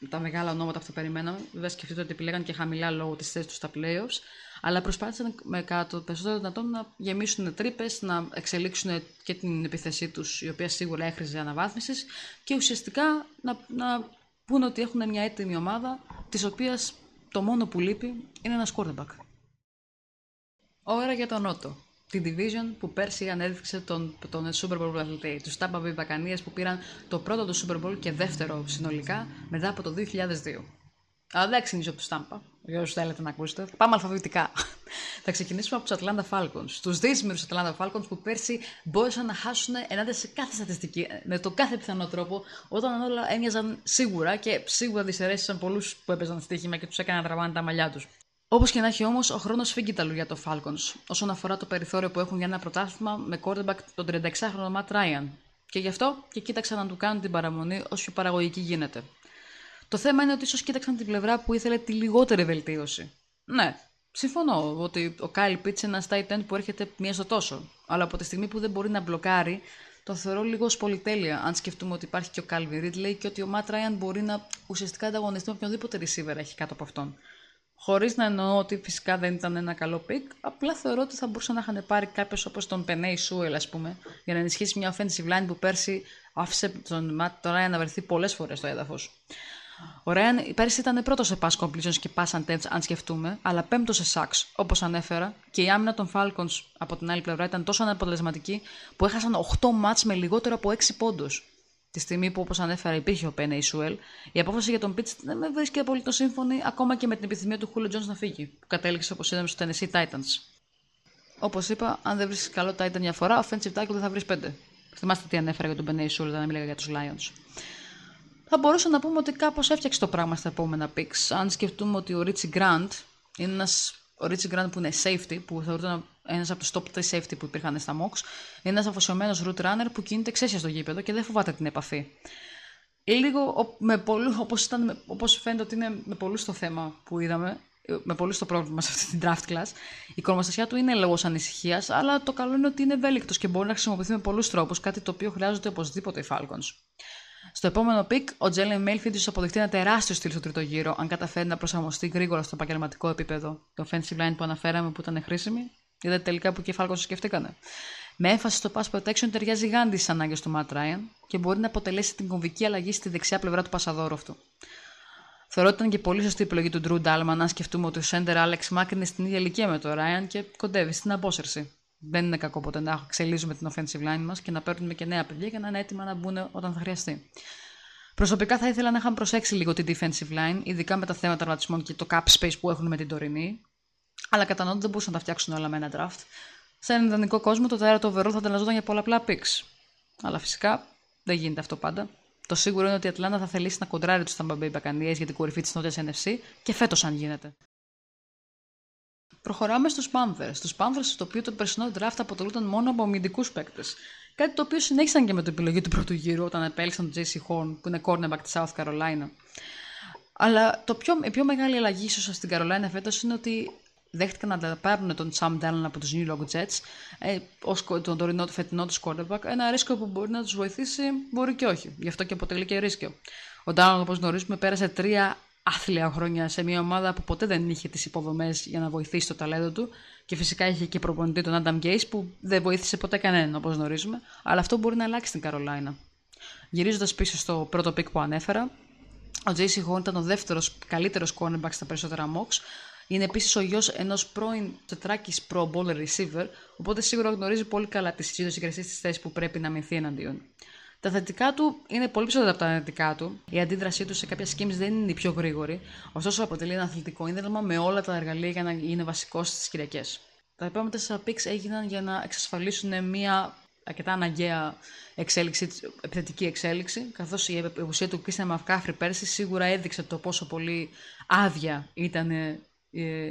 τα μεγάλα ονόματα που θα περιμέναμε. Βέβαια, σκεφτείτε ότι επιλέγαν και χαμηλά λόγω της θέσης τους στα playoffs αλλά προσπάθησαν με κάτω το περισσότερο δυνατόν να γεμίσουν τρύπες, να εξελίξουν και την επίθεσή τους, η οποία σίγουρα έχριζε αναβάθμισης, και ουσιαστικά να, να πούνε ότι έχουν μια έτοιμη ομάδα, της οποίας το μόνο που λείπει είναι ένας quarterback. Ώρα για τον Νότο. Την Division που πέρσι ανέδειξε τον, τον Super Bowl αθλητή. Τους Tampa Bay Buccaneers που πήραν το πρώτο του Super Bowl και δεύτερο συνολικά μετά από το 2002. Αλλά δεν ξεκινήσω από του Τάμπα, για όσους θέλετε να ακούσετε. Πάμε αλφαβητικά. θα ξεκινήσουμε από τους Atlanta Falcons. Τους δύσμερου Atlanta Falcons που πέρσι μπόρεσαν να χάσουν ενάντια σε κάθε στατιστική, με τον κάθε πιθανό τρόπο, όταν όλα έμοιαζαν σίγουρα και σίγουρα δυσαιρέστησαν πολλούς που έπαιζαν στοίχημα και τους έκαναν να τραβάνε τα μαλλιά τους. Όπως και να έχει όμως, ο χρόνος φύγει τα λόγια των Falcons, όσον αφορά το περιθώριο που έχουν για ένα πρωτάθλημα με quarterback τον 36χρονο Matt Ryan. Και γι' αυτό και κοίταξαν να του κάνουν την παραμονή όσο πιο παραγωγική γίνεται. Το θέμα είναι ότι ίσως κοίταξαν την πλευρά που ήθελε τη λιγότερη βελτίωση. Ναι, συμφωνώ ότι ο Κάιλ Πίτς είναι ένας tight end που έρχεται μία στο τόσο. Αλλά από τη στιγμή που δεν μπορεί να μπλοκάρει, το θεωρώ λίγο ως πολυτέλεια. Αν σκεφτούμε ότι υπάρχει και ο Κάλβι Ρίτλεϊ και ότι ο Ματ Ράιαν μπορεί να ουσιαστικά ανταγωνιστεί με οποιονδήποτε receiver έχει κάτω από αυτόν. Χωρίς να εννοώ ότι φυσικά δεν ήταν ένα καλό pick, απλά θεωρώ ότι θα μπορούσαν να είχαν πάρει κάποιος όπως τον Πενέι Σούελ, ας πούμε, για να ενισχύσει μια offensive line που πέρσι άφησε τον Ματ Ράιαν να βρεθεί πολλές φορές στο έδαφος. Ο Ρέαν πέρυσι ήταν πρώτος σε pass completions και pass attempts, αν σκεφτούμε, αλλά πέμπτος σε sacks, όπως ανέφερα, και η άμυνα των Falcons από την άλλη πλευρά ήταν τόσο αναποτελεσματική που έχασαν 8 μάτς με λιγότερο από 6 πόντους. Τη στιγμή που, όπως ανέφερα, υπήρχε ο Πένε Ισουέλ, η απόφαση για τον Πίτ δεν με βρίσκει απολύτως σύμφωνη, ακόμα και με την επιθυμία του Χούλο Τζόνς να φύγει, που κατέληξε όπως είδαμε στο Tennessee Titans. Όπως είπα, αν δεν βρει καλό Titan μια φορά, offensive tackle δεν θα βρεις 5. Θυμάστε τι ανέφερα για τον Πένε Ισουέλ όταν μίλαγα για τους Lions θα μπορούσαμε να πούμε ότι κάπως έφτιαξε το πράγμα στα επόμενα picks. Αν σκεφτούμε ότι ο Ρίτσι Grant είναι ένας. Ο Ρίτσι Grant που είναι safety, που θεωρείται ένας από τους top 3 safety που υπήρχαν στα Mox, είναι ένας αφοσιωμένος root runner που κινείται εξαίσια στο γήπεδο και δεν φοβάται την επαφή. Λίγο με πολλού, όπως, όπως φαίνεται ότι είναι με πολλούς το θέμα που είδαμε, με πολλούς το πρόβλημα σε αυτή την draft class. Η κορμοστασιά του είναι λόγω ανησυχίας, αλλά το καλό είναι ότι είναι ευέλικτος και μπορεί να χρησιμοποιηθεί με πολλούς τρόπους, κάτι το οποίο χρειάζονται οπωσδήποτε οι Falcons. Στο επόμενο pick, ο Jalen Mayfield ίσως αποδειχτεί ένα τεράστιο steal στο τρίτο γύρο, αν καταφέρει να προσαρμοστεί γρήγορα στο επαγγελματικό επίπεδο. Το offensive line που αναφέραμε που ήταν χρήσιμη, είδατε τελικά που και οι Falcons σκεφτήκανε. Με έμφαση στο pass protection ταιριάζει γάντι στις ανάγκες του Matt Ryan και μπορεί να αποτελέσει την κομβική αλλαγή στη δεξιά πλευρά του πασαδόρου αυτού. Θεωρώ ότι ήταν και πολύ σωστή η επιλογή του Drew Dalman, αν σκεφτούμε ότι ο Σέντερ Alex Mack είναι στην ίδια ηλικία με τον Ryan και κοντεύει στην απόσυρση. Δεν είναι κακό ποτέ να εξελίσσουμε την offensive line μας και να παίρνουμε και νέα παιδιά για να είναι έτοιμα να μπουν όταν θα χρειαστεί. Προσωπικά θα ήθελα να είχαν προσέξει λίγο την defensive line, ειδικά με τα θέματα τραυματισμών και το cap space που έχουν με την τωρινή. Αλλά κατανοώ ότι δεν μπορούσαν να τα φτιάξουν όλα με ένα draft. Σε έναν ιδανικό κόσμο το το overall θα τελαζόταν για πολλαπλά picks. Αλλά φυσικά δεν γίνεται αυτό πάντα. Το σίγουρο είναι ότι η Ατλάντα θα θελήσει να κοντράρει τους Tampa Bay Buccaneers για την κορυφή της Νότιας NFC και φέτος αν γίνεται. Προχωράμε στους Panthers. Στους Panthers, στο οποίο το περσινό draft αποτελούνταν μόνο από αμυντικούς παίκτες. Κάτι το οποίο συνέχισαν και με την επιλογή του πρώτου γύρου όταν επέλεξαν τον JC Horn, που είναι cornerback της South Carolina. Αλλά το πιο, η πιο μεγάλη αλλαγή ίσως στην Carolina φέτος είναι ότι δέχτηκαν να πάρουν τον Sam Darnold από τους New York Jets ε, ως τον τωρινό του φετινό τους quarterback. Ένα ρίσκο που μπορεί να τους βοηθήσει, μπορεί και όχι. Γι' αυτό και αποτελεί και ρίσκο. Ο Darnold, όπως γνωρίζουμε, πέρασε τρία άθλια χρόνια σε μια ομάδα που ποτέ δεν είχε τις υποδομές για να βοηθήσει το ταλέντο του και φυσικά είχε και προπονητή τον Adam Gase που δεν βοήθησε ποτέ κανέναν όπως γνωρίζουμε, αλλά αυτό μπορεί να αλλάξει στην Καρολάινα. Γυρίζοντας πίσω στο πρώτο pick που ανέφερα, ο JC Horn ήταν ο δεύτερος καλύτερος cornerback στα περισσότερα mocks. Είναι επίσης ο γιος ενός πρώην τετράκης pro bowler receiver, οπότε σίγουρα γνωρίζει πολύ καλά τις ιδιοσυγκρασίε τη θέση που πρέπει να μηνθεί εναντίον. Τα θετικά του είναι πολύ περισσότερα από τα αρνητικά του. Η αντίδρασή του σε κάποια schemes δεν είναι η πιο γρήγορη, ωστόσο αποτελεί ένα αθλητικό ίδρυμα με όλα τα εργαλεία για να είναι βασικό στις Κυριακές. Τα επόμενα τέσσερα picks έγιναν για να εξασφαλίσουν μια αρκετά αναγκαία εξέλιξη, επιθετική εξέλιξη, καθώς η ουσία του Κρίστιαν Μαυκάφρη πέρσι σίγουρα έδειξε το πόσο πολύ άδεια ήταν ε,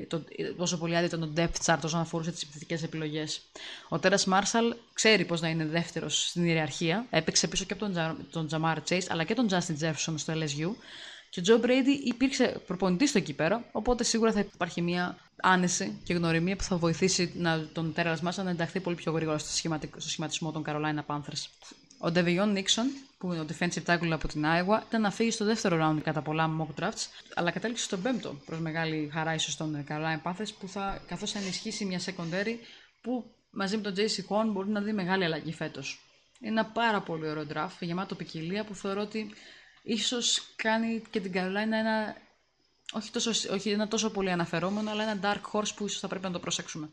το, πόσο πολύ άδειο ήταν το depth chart όσον αφορούσε τις επιθετικές επιλογές. Ο Τέρα Μάρσαλ ξέρει πώς να είναι δεύτερος στην ιεραρχία. Έπαιξε πίσω και από τον, τον Τζαμάρ Chase αλλά και τον Justin Jefferson στο LSU. Και ο Τζο Μπρέιντι υπήρξε προπονητής στο εκεί πέρα, οπότε σίγουρα θα υπάρχει μια άνεση και γνωριμία που θα βοηθήσει να, τον Τέρα Μάρσαλ να ενταχθεί πολύ πιο γρήγορα στο, στο σχηματισμό των Carolina Panthers. Ο Ντεβιόν Νίξον, που είναι ο defensive tackle από την Iowa, ήταν να φύγει στο δεύτερο round κατά πολλά mock drafts, αλλά κατέληξε στον πέμπτο προς μεγάλη χαρά ίσως των Carolina Panthers, που θα, καθώς θα ενισχύσει μια secondary που μαζί με τον JC Horn μπορεί να δει μεγάλη αλλαγή φέτος. Είναι ένα πάρα πολύ ωραίο draft, γεμάτο ποικιλία, που θεωρώ ότι ίσως κάνει και την Carolina ένα όχι, τόσο, όχι ένα τόσο πολύ αναφερόμενο, αλλά ένα dark horse που ίσως θα πρέπει να το προσέξουμε.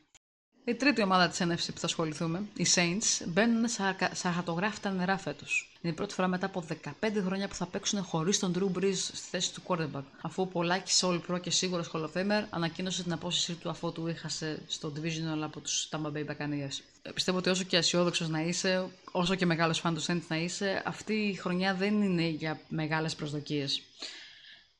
Η τρίτη ομάδα της NFC που θα ασχοληθούμε, οι Saints, μπαίνουν σε αχατογράφητα νερά φέτος. Είναι η πρώτη φορά μετά από 15 χρόνια που θα παίξουν χωρίς τον Drew Brees στη θέση του quarterback. Αφού ο Πολάκης All Pro και σίγουρος Hall of Famer ανακοίνωσε την απόσυρση του αφού του είχασε στο Divisional από τους Tampa Bay Buccaneers. Ε, πιστεύω ότι όσο και αισιόδοξος να είσαι, όσο και μεγάλος φαν του Saints να είσαι, αυτή η χρονιά δεν είναι για μεγάλες προσδοκίες.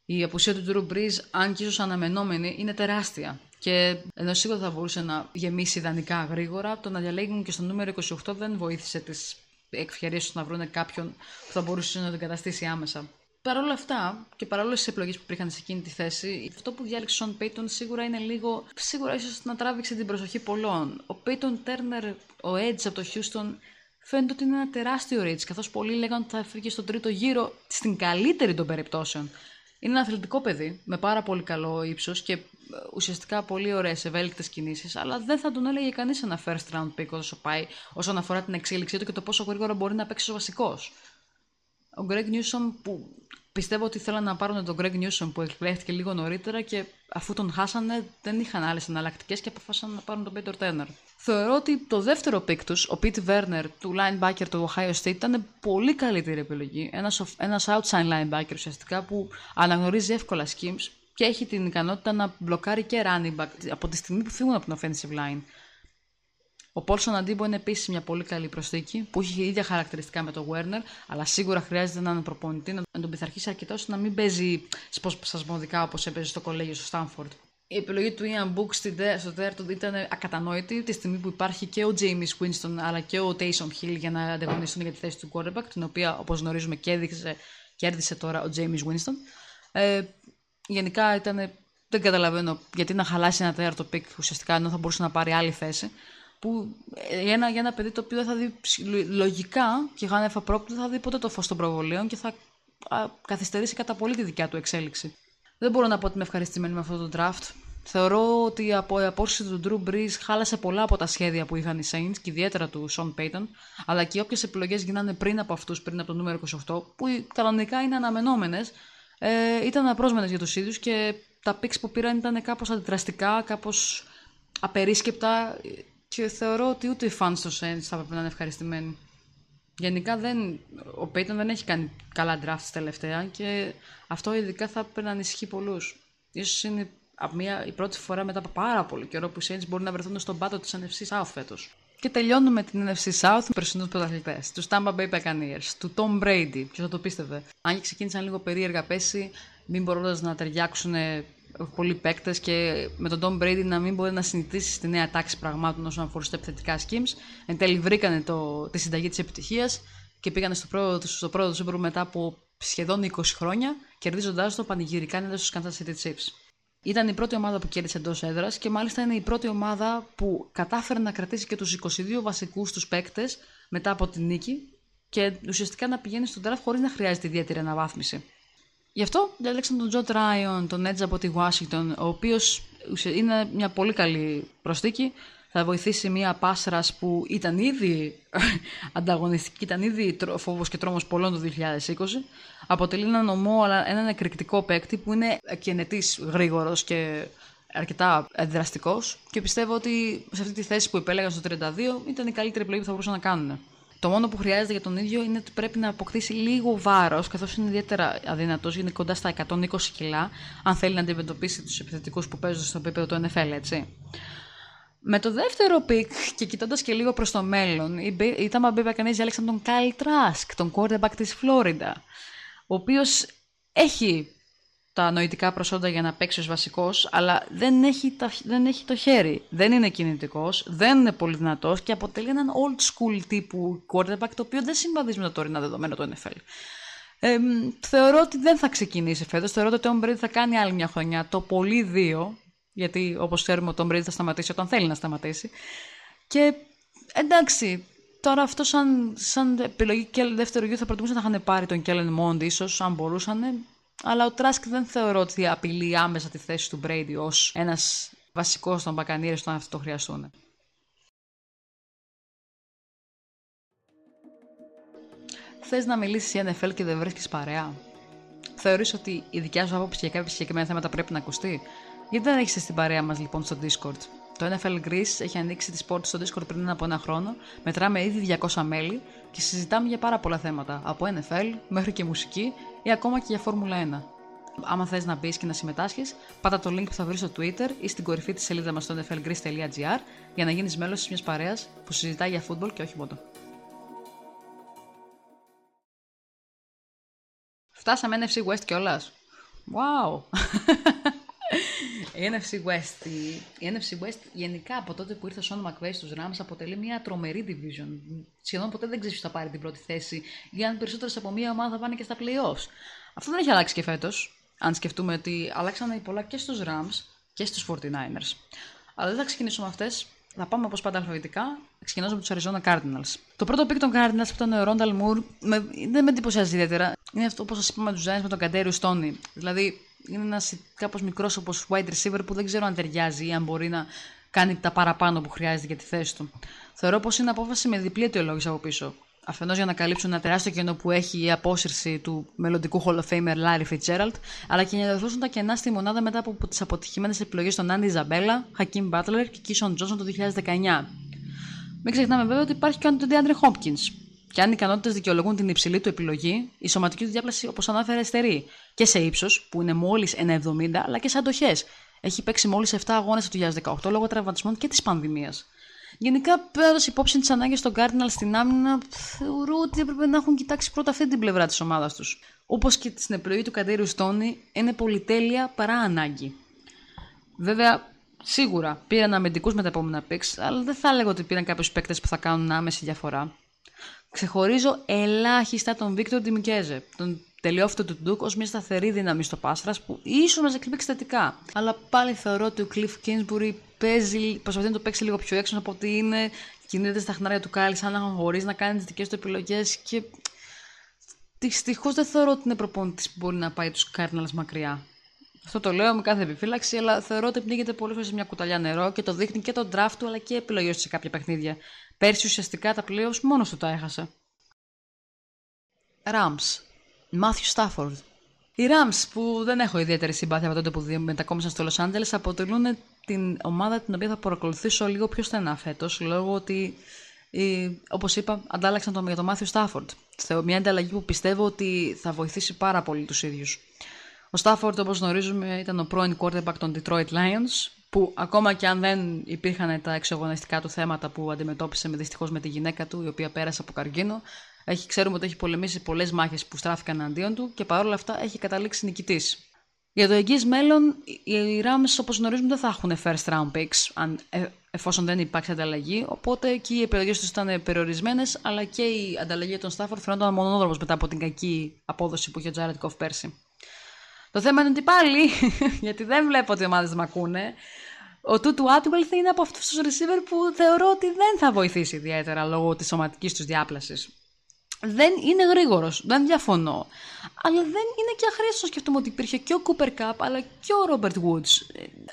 Η απουσία του Drew Brees, αν και ίσως αναμενόμενη, είναι τεράστια. Και ενώ σίγουρα θα μπορούσε να γεμίσει ιδανικά γρήγορα, το να διαλέγουν και στο νούμερο 28 δεν βοήθησε τις ευκαιρίες τους να βρουν κάποιον που θα μπορούσε να τον καταστήσει άμεσα. Παρ' όλα αυτά και παρόλε τις επιλογές που υπήρχαν σε εκείνη τη θέση, αυτό που διάλεξε ο Σον Πέιτον σίγουρα είναι λίγο. σίγουρα ίσως να τράβηξε την προσοχή πολλών. Ο Πέιτον Τέρνερ, ο Edge από το Houston, φαίνεται ότι είναι ένα τεράστιο reach, καθώς πολλοί λέγανε ότι θα φύγει στον τρίτο γύρο στην καλύτερη των περιπτώσεων. Είναι ένα αθλητικό παιδί με πάρα πολύ καλό ύψος και ε, ουσιαστικά πολύ ωραίες ευέλικτες κινήσεις, αλλά δεν θα τον έλεγε κανείς ένα first round pick όσο πάει όσον αφορά την εξέλιξή του και το πόσο γρήγορα μπορεί να παίξει ως βασικός. Ο Greg Newsom που πιστεύω ότι θέλαν να πάρουν τον Greg Newsom που εκλέχθηκε λίγο νωρίτερα και αφού τον χάσανε δεν είχαν άλλες εναλλακτικές και αποφάσισαν να πάρουν τον Payton Turner. Θεωρώ ότι το δεύτερο pick τους, ο Pete Werner του linebacker του Ohio State, ήταν πολύ καλύτερη επιλογή. Ένας outside linebacker ουσιαστικά που αναγνωρίζει εύκολα schemes και έχει την ικανότητα να μπλοκάρει και running back από τη στιγμή που φύγουν από την offensive line. Ο Πόλσον Αντίμπο είναι επίσης μια πολύ καλή προσθήκη που έχει ίδια χαρακτηριστικά με τον Werner, αλλά σίγουρα χρειάζεται έναν προπονητή να τον πειθαρχήσει αρκετά ώστε να μην παίζει σπασμωδικά όπως έπαιζε στο κολέγιο στο Στάνφορντ. Η επιλογή του Ian Book στο τέταρτο ήταν ακατανόητη τη στιγμή που υπάρχει και ο James Winston αλλά και ο Taysom Hill για να ανταγωνιστούν για τη θέση του quarterback, την οποία όπως γνωρίζουμε κέρδισε, κέρδισε τώρα ο James Winston. Ε, γενικά ήταν, δεν καταλαβαίνω γιατί να χαλάσει ένα τέταρτο pick ουσιαστικά ενώ θα μπορούσε να πάρει άλλη θέση που ε, για ένα, για ένα παιδί το οποίο δεν θα δει λογικά και χάνεφα πρόκληση δεν θα δει ποτέ το φως των προβολίων και θα καθυστερήσει κατά πολύ τη δικιά του εξέλιξη. Δεν μπορώ να πω ότι είμαι ευχαριστημένη με αυτό το draft. Θεωρώ ότι από η απόρριση του Drew Brees χάλασε πολλά από τα σχέδια που είχαν οι Saints και ιδιαίτερα του Sean Payton, αλλά και όποιες επιλογές γίνανε πριν από αυτούς, πριν από το νούμερο 28, που κανονικά είναι αναμενόμενες, ε, ήταν απρόσμενε για τους ίδιους και τα picks που πήραν ήταν κάπως αντιδραστικά, κάπως απερίσκεπτα και θεωρώ ότι ούτε οι fans των Saints θα έπρεπε να είναι ευχαριστημένοι. Γενικά δεν, ο Peyton δεν έχει κάνει καλά drafts τελευταία και αυτό ειδικά θα έπρεπε να ανησυχεί πολλούς. Ίσως είναι μια, η πρώτη φορά μετά από πάρα πολύ καιρό που οι Saints μπορούν να βρεθούν στον πάτο της NFC South φέτος. Και τελειώνουμε την NFC South με περσινούς πρωταθλητές. Του Tampa Bay Buccaneers, του Tom Brady. Ποιος θα το πίστευε; Αν και ξεκίνησαν λίγο περίεργα πέσει, μην μπορώντα να ταιριάξουν πολλοί παίκτες και με τον Tom Brady να μην μπορεί να συνηθίσει στη νέα τάξη πραγμάτων όσον αφορά στα επιθετικά schemes. Εν τέλει βρήκανε το, τη συνταγή της επιτυχίας και πήγανε στο πρώτο, στο πρώτο Super μετά από σχεδόν 20 χρόνια, κερδίζοντάς το πανηγυρικά ενάντια στους Kansas City Chiefs. Ήταν η πρώτη ομάδα που κέρδισε εντός έδρας και μάλιστα είναι η πρώτη ομάδα που κατάφερε να κρατήσει και τους 22 βασικούς τους παίκτες μετά από την νίκη και ουσιαστικά να πηγαίνει στον draft χωρίς να χρειάζεται ιδιαίτερη αναβάθμιση. Γι' αυτό διάλεξαν τον Τζοτ Ράιον, τον Edge από τη Washington, ο οποίος είναι μια πολύ καλή προσθήκη. Θα βοηθήσει μια πάσρας που ήταν ήδη ανταγωνιστική, ήταν ήδη φόβος και τρόμος πολλών το 2020. Αποτελεί έναν ομό, αλλά έναν εκρηκτικό παίκτη που είναι κενετή, γρήγορος και αρκετά δραστικό. Και πιστεύω ότι σε αυτή τη θέση που επέλεγαν στο 32 ήταν η καλύτερη επιλογή που θα μπορούσαν να κάνουν. Το μόνο που χρειάζεται για τον ίδιο είναι ότι πρέπει να αποκτήσει λίγο βάρος, καθώς είναι ιδιαίτερα αδυνατό, είναι κοντά στα 120 κιλά, αν θέλει να αντιμετωπίσει τους επιθετικούς που παίζουν στο επίπεδο του NFL, έτσι. Με το δεύτερο pick και κοιτώντας και λίγο προς το μέλλον, η Tampa Bay κανεί διάλεξαν τον Kyle Trask, τον quarterback της Φλόριντα, ο οποίος έχει τα νοητικά προσόντα για να παίξει ως βασικός, αλλά δεν έχει, τα, δεν έχει το χέρι. Δεν είναι κινητικός, δεν είναι πολύ δυνατός και αποτελεί έναν old school τύπου quarterback, το οποίο δεν συμβαδίζει με τα τωρινά δεδομένα του NFL. Ε, θεωρώ ότι δεν θα ξεκινήσει φέτος, θεωρώ ότι ο Tom Brady θα κάνει άλλη μια χρονιά, το πολύ δύο, γιατί όπως ξέρουμε ο Tom Brady θα σταματήσει όταν θέλει να σταματήσει. Και εντάξει, Τώρα αυτό σαν, σαν επιλογή και δεύτερο γιο θα προτιμούσα να είχαν πάρει τον Kellen Mond ίσως, αν μπορούσαν. Αλλά ο Τράσκ δεν θεωρώ ότι απειλεί άμεσα τη θέση του Μπρέιντι ως ένας βασικός των Μπακανίρε όταν αυτό το χρειαστούν. Θες να μιλήσεις για NFL και δεν βρίσκεις παρέα; Θεωρείς ότι η δικιά σου άποψη για κάποια συγκεκριμένα θέματα πρέπει να ακουστεί; Γιατί δεν έχεις την παρέα μας λοιπόν στο Discord; Το NFL Greece έχει ανοίξει τις πόρτες στο Discord πριν από ένα χρόνο. Μετράμε ήδη 200 μέλη και συζητάμε για πάρα πολλά θέματα. Από NFL μέχρι και μουσική ή ακόμα και για Φόρμουλα 1. Άμα θες να μπεις και να συμμετάσχεις, πάτα το link που θα βρεις στο Twitter ή στην κορυφή της σελίδα μας στο nflgreece.gr για να γίνεις μέλος τη μιας παρέας που συζητάει για φούτμπολ και όχι μόνο. Φτάσαμε NFC West κιόλας. Wow! Η NFC West, η, NFC West γενικά από τότε που ήρθε ο Σον McVay στους Rams αποτελεί μια τρομερή division. Σχεδόν ποτέ δεν ξέρεις ποιος θα πάρει την πρώτη θέση ή αν περισσότερες από μία ομάδα θα πάνε και στα playoffs. Αυτό δεν έχει αλλάξει και φέτος. Αν σκεφτούμε ότι αλλάξανε πολλά και στους Rams και στους 49ers. Αλλά δεν θα ξεκινήσω με αυτές. Θα πάμε όπως πάντα αλφαβητικά, ξεκινώντας με τους Arizona Cardinals. Το πρώτο pick των Cardinals που ήταν ο Rondal Moore με, δεν με εντυπωσιάζει ιδιαίτερα. Είναι αυτό όπω σας είπαμε τους Giants με τον Καντέριου Στόνι. Δηλαδή είναι ένας κάπως μικρός όπως wide receiver που δεν ξέρω αν ταιριάζει ή αν μπορεί να κάνει τα παραπάνω που χρειάζεται για τη θέση του. Θεωρώ πως είναι απόφαση με διπλή αιτιολόγηση από πίσω. Αφενός για να καλύψουν ένα τεράστιο κενό που έχει η απόσυρση του μελλοντικού Hall of Famer Larry Fitzgerald, αλλά και για να διορθώσουν τα κενά στη μονάδα μετά από τις αποτυχημένες επιλογές των Andy Ζαμπέλα, Hakim Butler και Kishon Johnson το 2019. Μην ξεχνάμε βέβαια ότι υπάρχει και ο DeAndre Hopkins, και αν οι ικανότητε δικαιολογούν την υψηλή του επιλογή, η σωματική του διάπλαση, όπως ανάφερε, στερεί και σε ύψος, που είναι μόλις 1,70, αλλά και σε αντοχές. Έχει παίξει μόλις 7 αγώνες το 2018 λόγω τραυματισμών και της πανδημίας. Γενικά, παίρνοντας υπόψη τις ανάγκες των Cardinals στην άμυνα, θεωρώ ότι έπρεπε να έχουν κοιτάξει πρώτα αυτή την πλευρά της ομάδας τους. Όπως και στην επιλογή του Καντήριου Στόνι, είναι πολυτέλεια παρά ανάγκη. Βέβαια, σίγουρα πήραν αμυντικούς με τα επόμενα picks, αλλά δεν θα έλεγα ότι πήραν κάποιους παίκτες που θα κάνουν άμεση διαφορά. Ξεχωρίζω ελάχιστα τον Βίκτορ Ντιμικέζε, τον τελειόφυτο του Ντουκ ως μια σταθερή δύναμη στο Πάστρας που ίσως μα εκπλήξει θετικά. Αλλά πάλι θεωρώ ότι ο Κλειφ Κίνσμπουρι παίζει, προσπαθεί να το παίξει λίγο πιο έξω από ότι είναι, κινείται στα χνάρια του Κάλι σαν να χωρίς να κάνει τις δικές του επιλογές και. Δυστυχώς δεν θεωρώ ότι είναι προπονητής που μπορεί να πάει τους Κάρναλ μακριά. Αυτό το λέω με κάθε επιφύλαξη, αλλά θεωρώ ότι πνίγεται πολύ φορές σε μια κουταλιά νερό και το δείχνει και το draft του αλλά και επιλογές σε κάποια παιχνίδια. Πέρσι ουσιαστικά τα playoffs μόνος του τα έχασε. Rams. Matthew Stafford. Οι Rams που δεν έχω ιδιαίτερη συμπάθεια από τότε που μετακόμισαν στο Los Angeles αποτελούν την ομάδα την οποία θα παρακολουθήσω λίγο πιο στενά φέτος λόγω ότι Όπως είπα, αντάλλαξαν τον για τον Μάθιο Στάφορντ. Μια ανταλλαγή που πιστεύω ότι θα βοηθήσει πάρα πολύ τους ίδιους. Ο Στάφορντ, όπως γνωρίζουμε, ήταν ο πρώην quarterback των Detroit Lions, που ακόμα και αν δεν υπήρχαν τα εξωγονιστικά του θέματα που αντιμετώπισε με, δυστυχώς με τη γυναίκα του, η οποία πέρασε από καρκίνο, έχει, ξέρουμε ότι έχει πολεμήσει πολλές μάχες που στράφηκαν αντίον του και παρόλα αυτά έχει καταλήξει νικητής. Για το εγγύς μέλλον, οι Rams όπως γνωρίζουμε δεν θα έχουν first round picks αν, ε, εφόσον δεν υπάρξει ανταλλαγή, οπότε εκεί οι επιλογές τους ήταν περιορισμένες, αλλά και η ανταλλαγή των Stafford φαινόταν μονόδρομος μετά από την κακή απόδοση που είχε ο Jared Goff πέρσι. Το θέμα είναι ότι πάλι, γιατί δεν βλέπω ότι οι ομάδες με ακούνε, ο Τούτου Άτουελθ είναι από αυτούς τους receiver που θεωρώ ότι δεν θα βοηθήσει ιδιαίτερα λόγω της σωματικής τους διάπλασης. Δεν είναι γρήγορος, δεν διαφωνώ. Αλλά δεν είναι και αχρίαστο σκεφτούμε ότι υπήρχε και ο Cooper Cup αλλά και ο Robert Woods.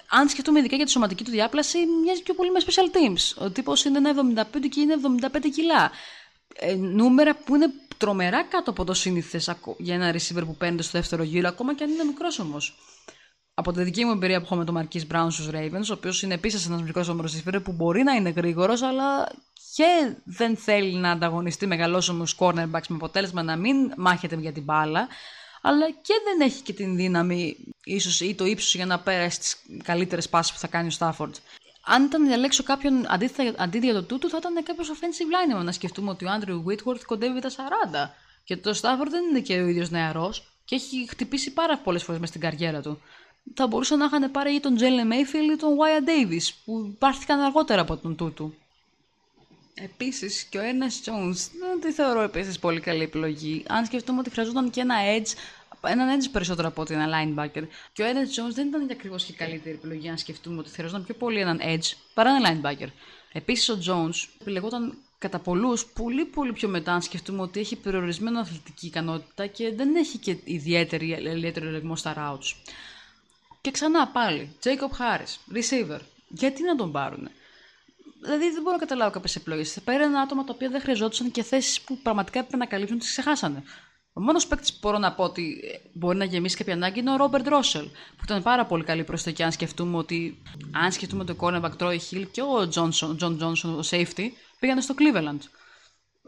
Αν σκεφτούμε ειδικά για τη σωματική του διάπλαση, μοιάζει πιο πολύ με special teams. Ο τύπος είναι ένα 75 και είναι 75 κιλά. Ε, νούμερα που είναι τρομερά κάτω από το σύνηθες για ένα receiver που παίρνει στο δεύτερο γύρο, ακόμα και αν είναι μικρός όμως. από τη δική μου εμπειρία που έχω με τον Μαρκή Μπράουν στους Ravens, ο οποίος είναι επίσης ένας μικρός ομορφιστήριο που μπορεί να είναι γρήγορος, αλλά και δεν θέλει να ανταγωνιστεί μεγαλόσωμου cornerbacks με αποτέλεσμα να μην μάχεται για την μπάλα, αλλά και δεν έχει και την δύναμη ίσως, ή το ύψος για να πέρασε τις καλύτερες πάσεις που θα κάνει ο Στάφορντ. Αν ήταν να διαλέξω κάποιον αντί για το τούτο, θα ήταν κάποιος offensive line. Να σκεφτούμε ότι ο Άντριου Whitworth κοντεύει τα 40. Και το Στάφορντ δεν είναι και ο ίδιος νεαρός και έχει χτυπήσει πάρα πολλές φορές μες στην καριέρα του θα μπορούσαν να είχαν πάρει ή τον Τζέλε Μέιφιλ ή τον Wyatt Davis που πάρθηκαν αργότερα από τον τούτου. Επίσης και ο Ernest Jones δεν τη θεωρώ επίσης πολύ καλή επιλογή. Αν σκεφτούμε ότι χρειαζόταν και ένα edge, έναν edge περισσότερο από ότι ένα linebacker. Και ο Ernest Jones δεν ήταν και ακριβώς και καλύτερη επιλογή, αν σκεφτούμε ότι χρειαζόταν πιο πολύ έναν edge παρά ένα linebacker. Επίσης ο Jones επιλεγόταν κατά πολλούς πολύ πολύ πιο μετά, αν σκεφτούμε ότι έχει περιορισμένο αθλητική ικανότητα και δεν έχει και ιδιαίτερη, ιδιαίτερο ελεγμό στα routes. Και ξανά πάλι, Jacob Harris, receiver. Γιατί να τον πάρουν. Δηλαδή δεν μπορώ να καταλάβω κάποιες επιλογές. Θα πέραν άτομα τα οποία δεν χρειαζόντουσαν και θέσεις που πραγματικά έπρεπε να καλύψουν, τις ξεχάσανε. Ο μόνος παίκτης που μπορώ να πω ότι μπορεί να γεμίσει κάποια ανάγκη είναι ο Ρόμπερτ Ρόσελ, που ήταν πάρα πολύ καλή προσθήκη. Αν σκεφτούμε ότι, αν σκεφτούμε το cornerback Troy Hill και ο Johnson, John Johnson, ο safety, πήγανε στο Cleveland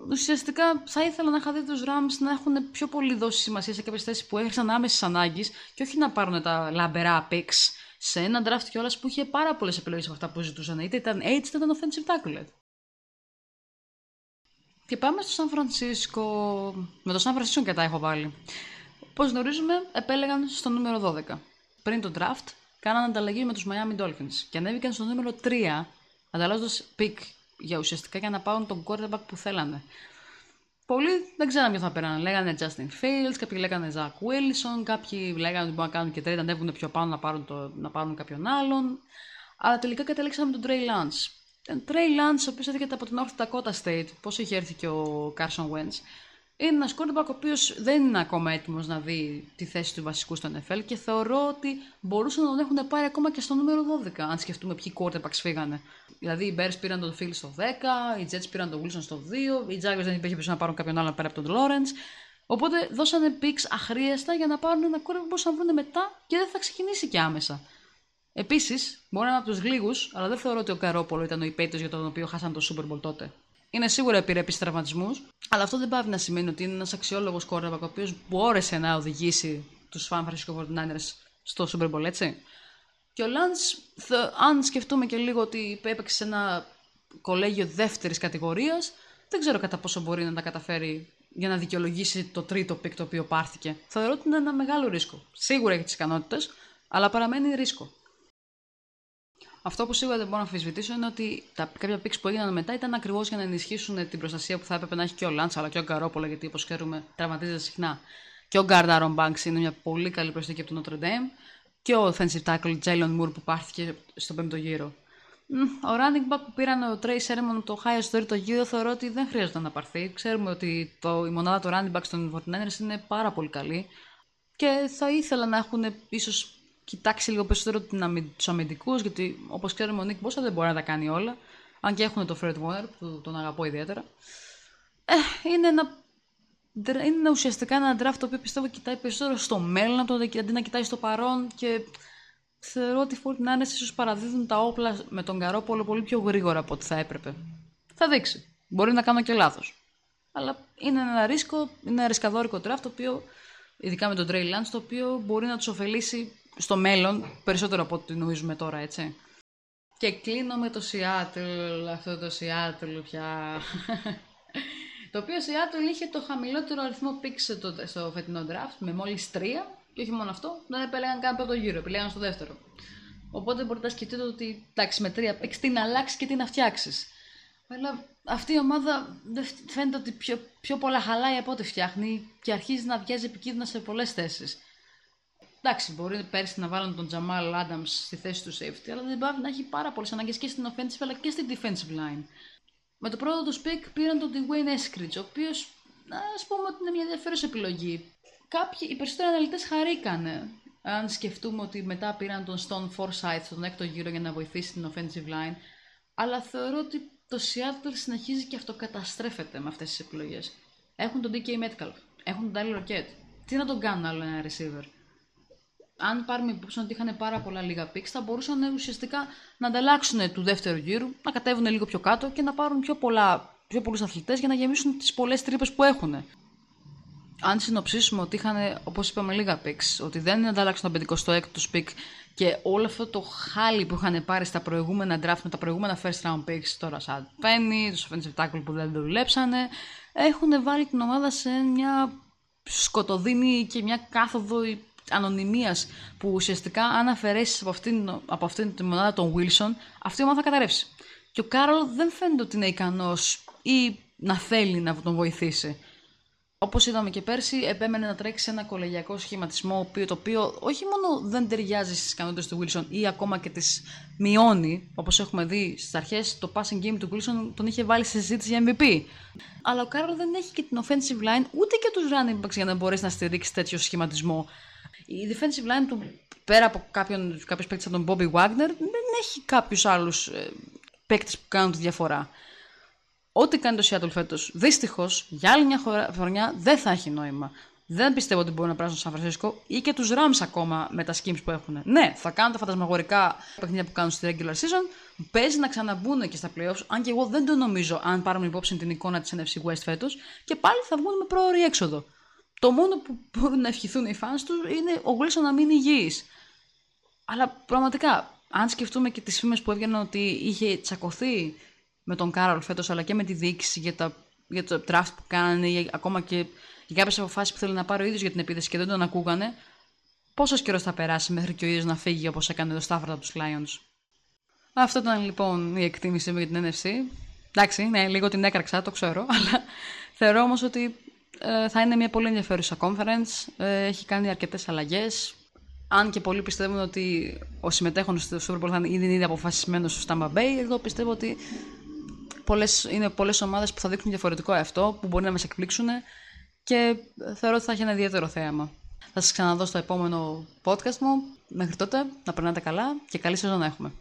ουσιαστικά θα ήθελα να είχα δει τους Rams να έχουν πιο πολύ δώσει σημασία σε κάποιες θέσεις που έχασαν άμεση ανάγκη και όχι να πάρουν τα λαμπερά picks σε ένα draft κιόλας που είχε πάρα πολλές επιλογές από αυτά που ζητούσαν. Είτε ήταν H είτε ήταν offensive tackle. Και πάμε στο Σαν Φρανσίσκο. Με το Σαν Φρανσίσκο και τα έχω βάλει. Όπως γνωρίζουμε, επέλεγαν στο νούμερο 12. Πριν το draft, κάναν ανταλλαγή με τους Miami Dolphins και ανέβηκαν στο νούμερο 3, ανταλλάσσοντα pick για ουσιαστικά για να πάρουν τον quarterback που θέλανε. Πολλοί δεν ξέραν ποιο θα πέρανε. Λέγανε Justin Fields, κάποιοι λέγανε Zach Wilson, κάποιοι λέγανε ότι μπορούν να κάνουν και trade, ανέβουν πιο πάνω να πάρουν, το, να πάρουν κάποιον άλλον. Αλλά τελικά κατέληξαμε τον Trey Lance. Τον Trey Lance, ο οποίος έρχεται από την North Dakota State, πώς είχε έρθει και ο Carson Wentz, είναι ένας quarterback ο οποίος δεν είναι ακόμα έτοιμος να δει τη θέση του βασικού στο NFL και θεωρώ ότι μπορούσαν να τον έχουν πάρει ακόμα και στο νούμερο 12, αν σκεφτούμε ποιοι quarterbacks φύγανε. Δηλαδή οι Bears πήραν τον Phil στο 10, οι Jets πήραν τον Wilson στο 2, οι Jaguars δεν υπήρχε να πάρουν κάποιον άλλον πέρα από τον Lawrence. Οπότε δώσανε picks αχρίαστα για να πάρουν ένα quarterback που μπορούσαν να βρουν μετά και δεν θα ξεκινήσει και άμεσα. Επίσης, μπορεί να είναι από τους λίγου, αλλά δεν θεωρώ ότι ο Καρόπολο ήταν ο υπέτειος για τον οποίο χάσαν το Super Bowl τότε. Είναι σίγουρα επιρρεπή τραυματισμούς, αλλά αυτό δεν πάει να σημαίνει ότι είναι ένας αξιόλογος quarterback ο οποίος μπόρεσε να οδηγήσει τους Fan Francisco 49ers στο Super Bowl, έτσι. Και ο Lance, αν σκεφτούμε και λίγο ότι έπαιξε σε ένα κολέγιο δεύτερης κατηγορίας, δεν ξέρω κατά πόσο μπορεί να τα καταφέρει για να δικαιολογήσει το τρίτο pick το οποίο πάρθηκε. Θεωρώ ότι είναι ένα μεγάλο ρίσκο. Σίγουρα έχει τις ικανότητες, αλλά παραμένει ρίσκο. Αυτό που σίγουρα δεν μπορώ να αμφισβητήσω είναι ότι τα κάποια picks που έγιναν μετά ήταν ακριβώς για να ενισχύσουν την προστασία που θα έπρεπε να έχει και ο Lance αλλά και ο Garoppolo, γιατί όπως ξέρουμε τραυματίζεται συχνά. Και ο Γκάρντ Άρον είναι μια πολύ καλή προσθήκη από τον Notre Dame και ο offensive tackle Jalen Moore που πάρθηκε στον πέμπτο γύρο. Ο running back που πήραν ο Trey Sermon το high στο τρίτο γύρο θεωρώ ότι δεν χρειάζεται να πάρθει. Ξέρουμε ότι το, η μονάδα του running back στον 49ers είναι πάρα πολύ καλή και θα ήθελα να έχουν ίσως κοιτάξει λίγο περισσότερο τους αμυντικούς γιατί όπως ξέρουμε ο Nick Bosa δεν μπορεί να τα κάνει όλα αν και έχουν το Fred Warner που τον αγαπώ ιδιαίτερα. Ε, είναι ένα είναι ουσιαστικά ένα draft το οποίο πιστεύω κοιτάει περισσότερο στο μέλλον από το αντί να κοιτάει στο παρόν και θεωρώ ότι οι 49 ίσως παραδίδουν τα όπλα με τον Καρόπολο πολύ πιο γρήγορα από ό,τι θα έπρεπε. Θα δείξει. Μπορεί να κάνω και λάθος. Αλλά είναι ένα ρίσκο, είναι ένα ρισκαδόρικο draft το οποίο, ειδικά με τον Trey Lance, το οποίο μπορεί να τους ωφελήσει στο μέλλον περισσότερο από ό,τι νομίζουμε τώρα, έτσι. Και κλείνω με το Seattle, αυτό το Seattle πια. Το οποίο η Seattle είχε το χαμηλότερο αριθμό picks στο, στο φετινό draft με μόλις τρία και όχι μόνο αυτό, δεν επέλεγαν καν πρώτο γύρο, επιλέγαν στο δεύτερο. Οπότε μπορείτε να σκεφτείτε ότι εντάξει, με τρία picks τι να αλλάξεις και τι να φτιάξεις. Αλλά αυτή η ομάδα φαίνεται ότι πιο, πιο πολλά χαλάει από ό,τι φτιάχνει και αρχίζει να βγάζει επικίνδυνα σε πολλές θέσεις. Εντάξει, μπορεί πέρσι να βάλουν τον Τζαμάλ Adams στη θέση του safety, αλλά δεν πάει να έχει πάρα πολλές ανάγκες και στην offensive αλλά και στην defensive line. Με το πρώτο τους pick πήραν τον Dwayne Eskridge, ο οποίος α πούμε ότι είναι μια ενδιαφέρουσα επιλογή. Κάποιοι, οι περισσότεροι αναλυτές χαρήκανε. Αν σκεφτούμε ότι μετά πήραν τον Stone Forsyth στον έκτο γύρο για να βοηθήσει την offensive line. Αλλά θεωρώ ότι το Seattle συνεχίζει και αυτοκαταστρέφεται με αυτές τις επιλογές. Έχουν τον DK Metcalf, έχουν τον Tyler Rocket. Τι να τον κάνουν άλλο ένα receiver; Αν πάρουμε υπόψη ότι είχαν πάρα πολλά λίγα picks, θα μπορούσαν ουσιαστικά να ανταλλάξουν του δεύτερου γύρου, να κατέβουν λίγο πιο κάτω και να πάρουν πιο, πολλά, πιο πολλούς αθλητές για να γεμίσουν τις πολλές τρύπες που έχουν. Αν συνοψίσουμε ότι είχαν, όπως είπαμε, λίγα picks, ότι δεν ανταλλάξουν τον 56ο pick και όλο αυτό το χάλι που είχαν πάρει στα προηγούμενα draft με τα προηγούμενα first round picks, τώρα σαν Penny, τους offensive tackle που δεν δουλέψανε, έχουν βάλει την ομάδα σε μια σκοτωδίνη και μια κάθοδο ανωνυμίας που ουσιαστικά αν αφαιρέσεις από αυτήν, από αυτήν τη μονάδα τον Wilson, αυτή η ομάδα θα καταρρεύσει. Και ο Carroll δεν φαίνεται ότι είναι ικανός ή να θέλει να τον βοηθήσει. Όπως είδαμε και πέρσι, επέμενε να τρέξει ένα κολεγιακό σχηματισμό το οποίο όχι μόνο δεν ταιριάζει στις ικανότητες του Wilson ή ακόμα και τις μειώνει, όπως έχουμε δει στις αρχές, το passing game του Wilson τον είχε βάλει σε συζήτηση για MVP. Αλλά ο Carroll δεν έχει και την offensive line ούτε και τους running backs για να μπορέσει να στηρίξει τέτοιο σχηματισμό. Η defensive line του, πέρα από κάποιον, κάποιους παίκτες από τον Bobby Wagner, δεν έχει κάποιους άλλους ε, παίκτες που κάνουν τη διαφορά. Ό,τι κάνει το Seattle φέτος, δυστυχώς, για άλλη μια χρονιά δεν θα έχει νόημα. Δεν πιστεύω ότι μπορούν να περάσουν στο Σαν Φρανσίσκο ή και τους Rams ακόμα με τα schemes που έχουν. Ναι, θα κάνουν τα φαντασμαγορικά παιχνίδια που κάνουν στη regular season. Παίζει να ξαναμπούν και στα playoffs, αν και εγώ δεν το νομίζω, αν πάρουμε υπόψη την εικόνα της NFC West φέτος, και πάλι θα βγουν με πρόορη έξοδο. Το μόνο που μπορούν να ευχηθούν οι fans τους είναι ο Wilson να μείνει υγιής. Αλλά πραγματικά, αν σκεφτούμε και τις φήμες που έβγαιναν ότι είχε τσακωθεί με τον Κάρολ φέτος, αλλά και με τη διοίκηση για, τα, για το draft που κάνανε, ή ακόμα και για κάποιες αποφάσεις που θέλει να πάρει ο ίδιος για την επίθεση και δεν τον ακούγανε, πόσος καιρός θα περάσει μέχρι και ο ίδιος να φύγει όπως έκανε το Σταύρο από τους Lions. Αυτό ήταν λοιπόν η εκτίμησή μου για την NFC. Εντάξει, ναι, λίγο την έκραξα, το ξέρω, αλλά θεωρώ όμως ότι ε, θα είναι μια πολύ ενδιαφέρουσα conference. Ε, έχει κάνει αρκετές αλλαγές. Αν και πολλοί πιστεύουν ότι ο συμμετέχον στο Super Bowl θα είναι ήδη, ήδη αποφασισμένος στο Tampa Bay, εγώ πιστεύω ότι πολλές, είναι πολλές ομάδες που θα δείχνουν διαφορετικό αυτό, που μπορεί να μας εκπλήξουν και θεωρώ ότι θα έχει ένα ιδιαίτερο θέαμα. Θα σας ξαναδώ στο επόμενο podcast μου. Μέχρι τότε να περνάτε καλά και καλή σεζόν να έχουμε.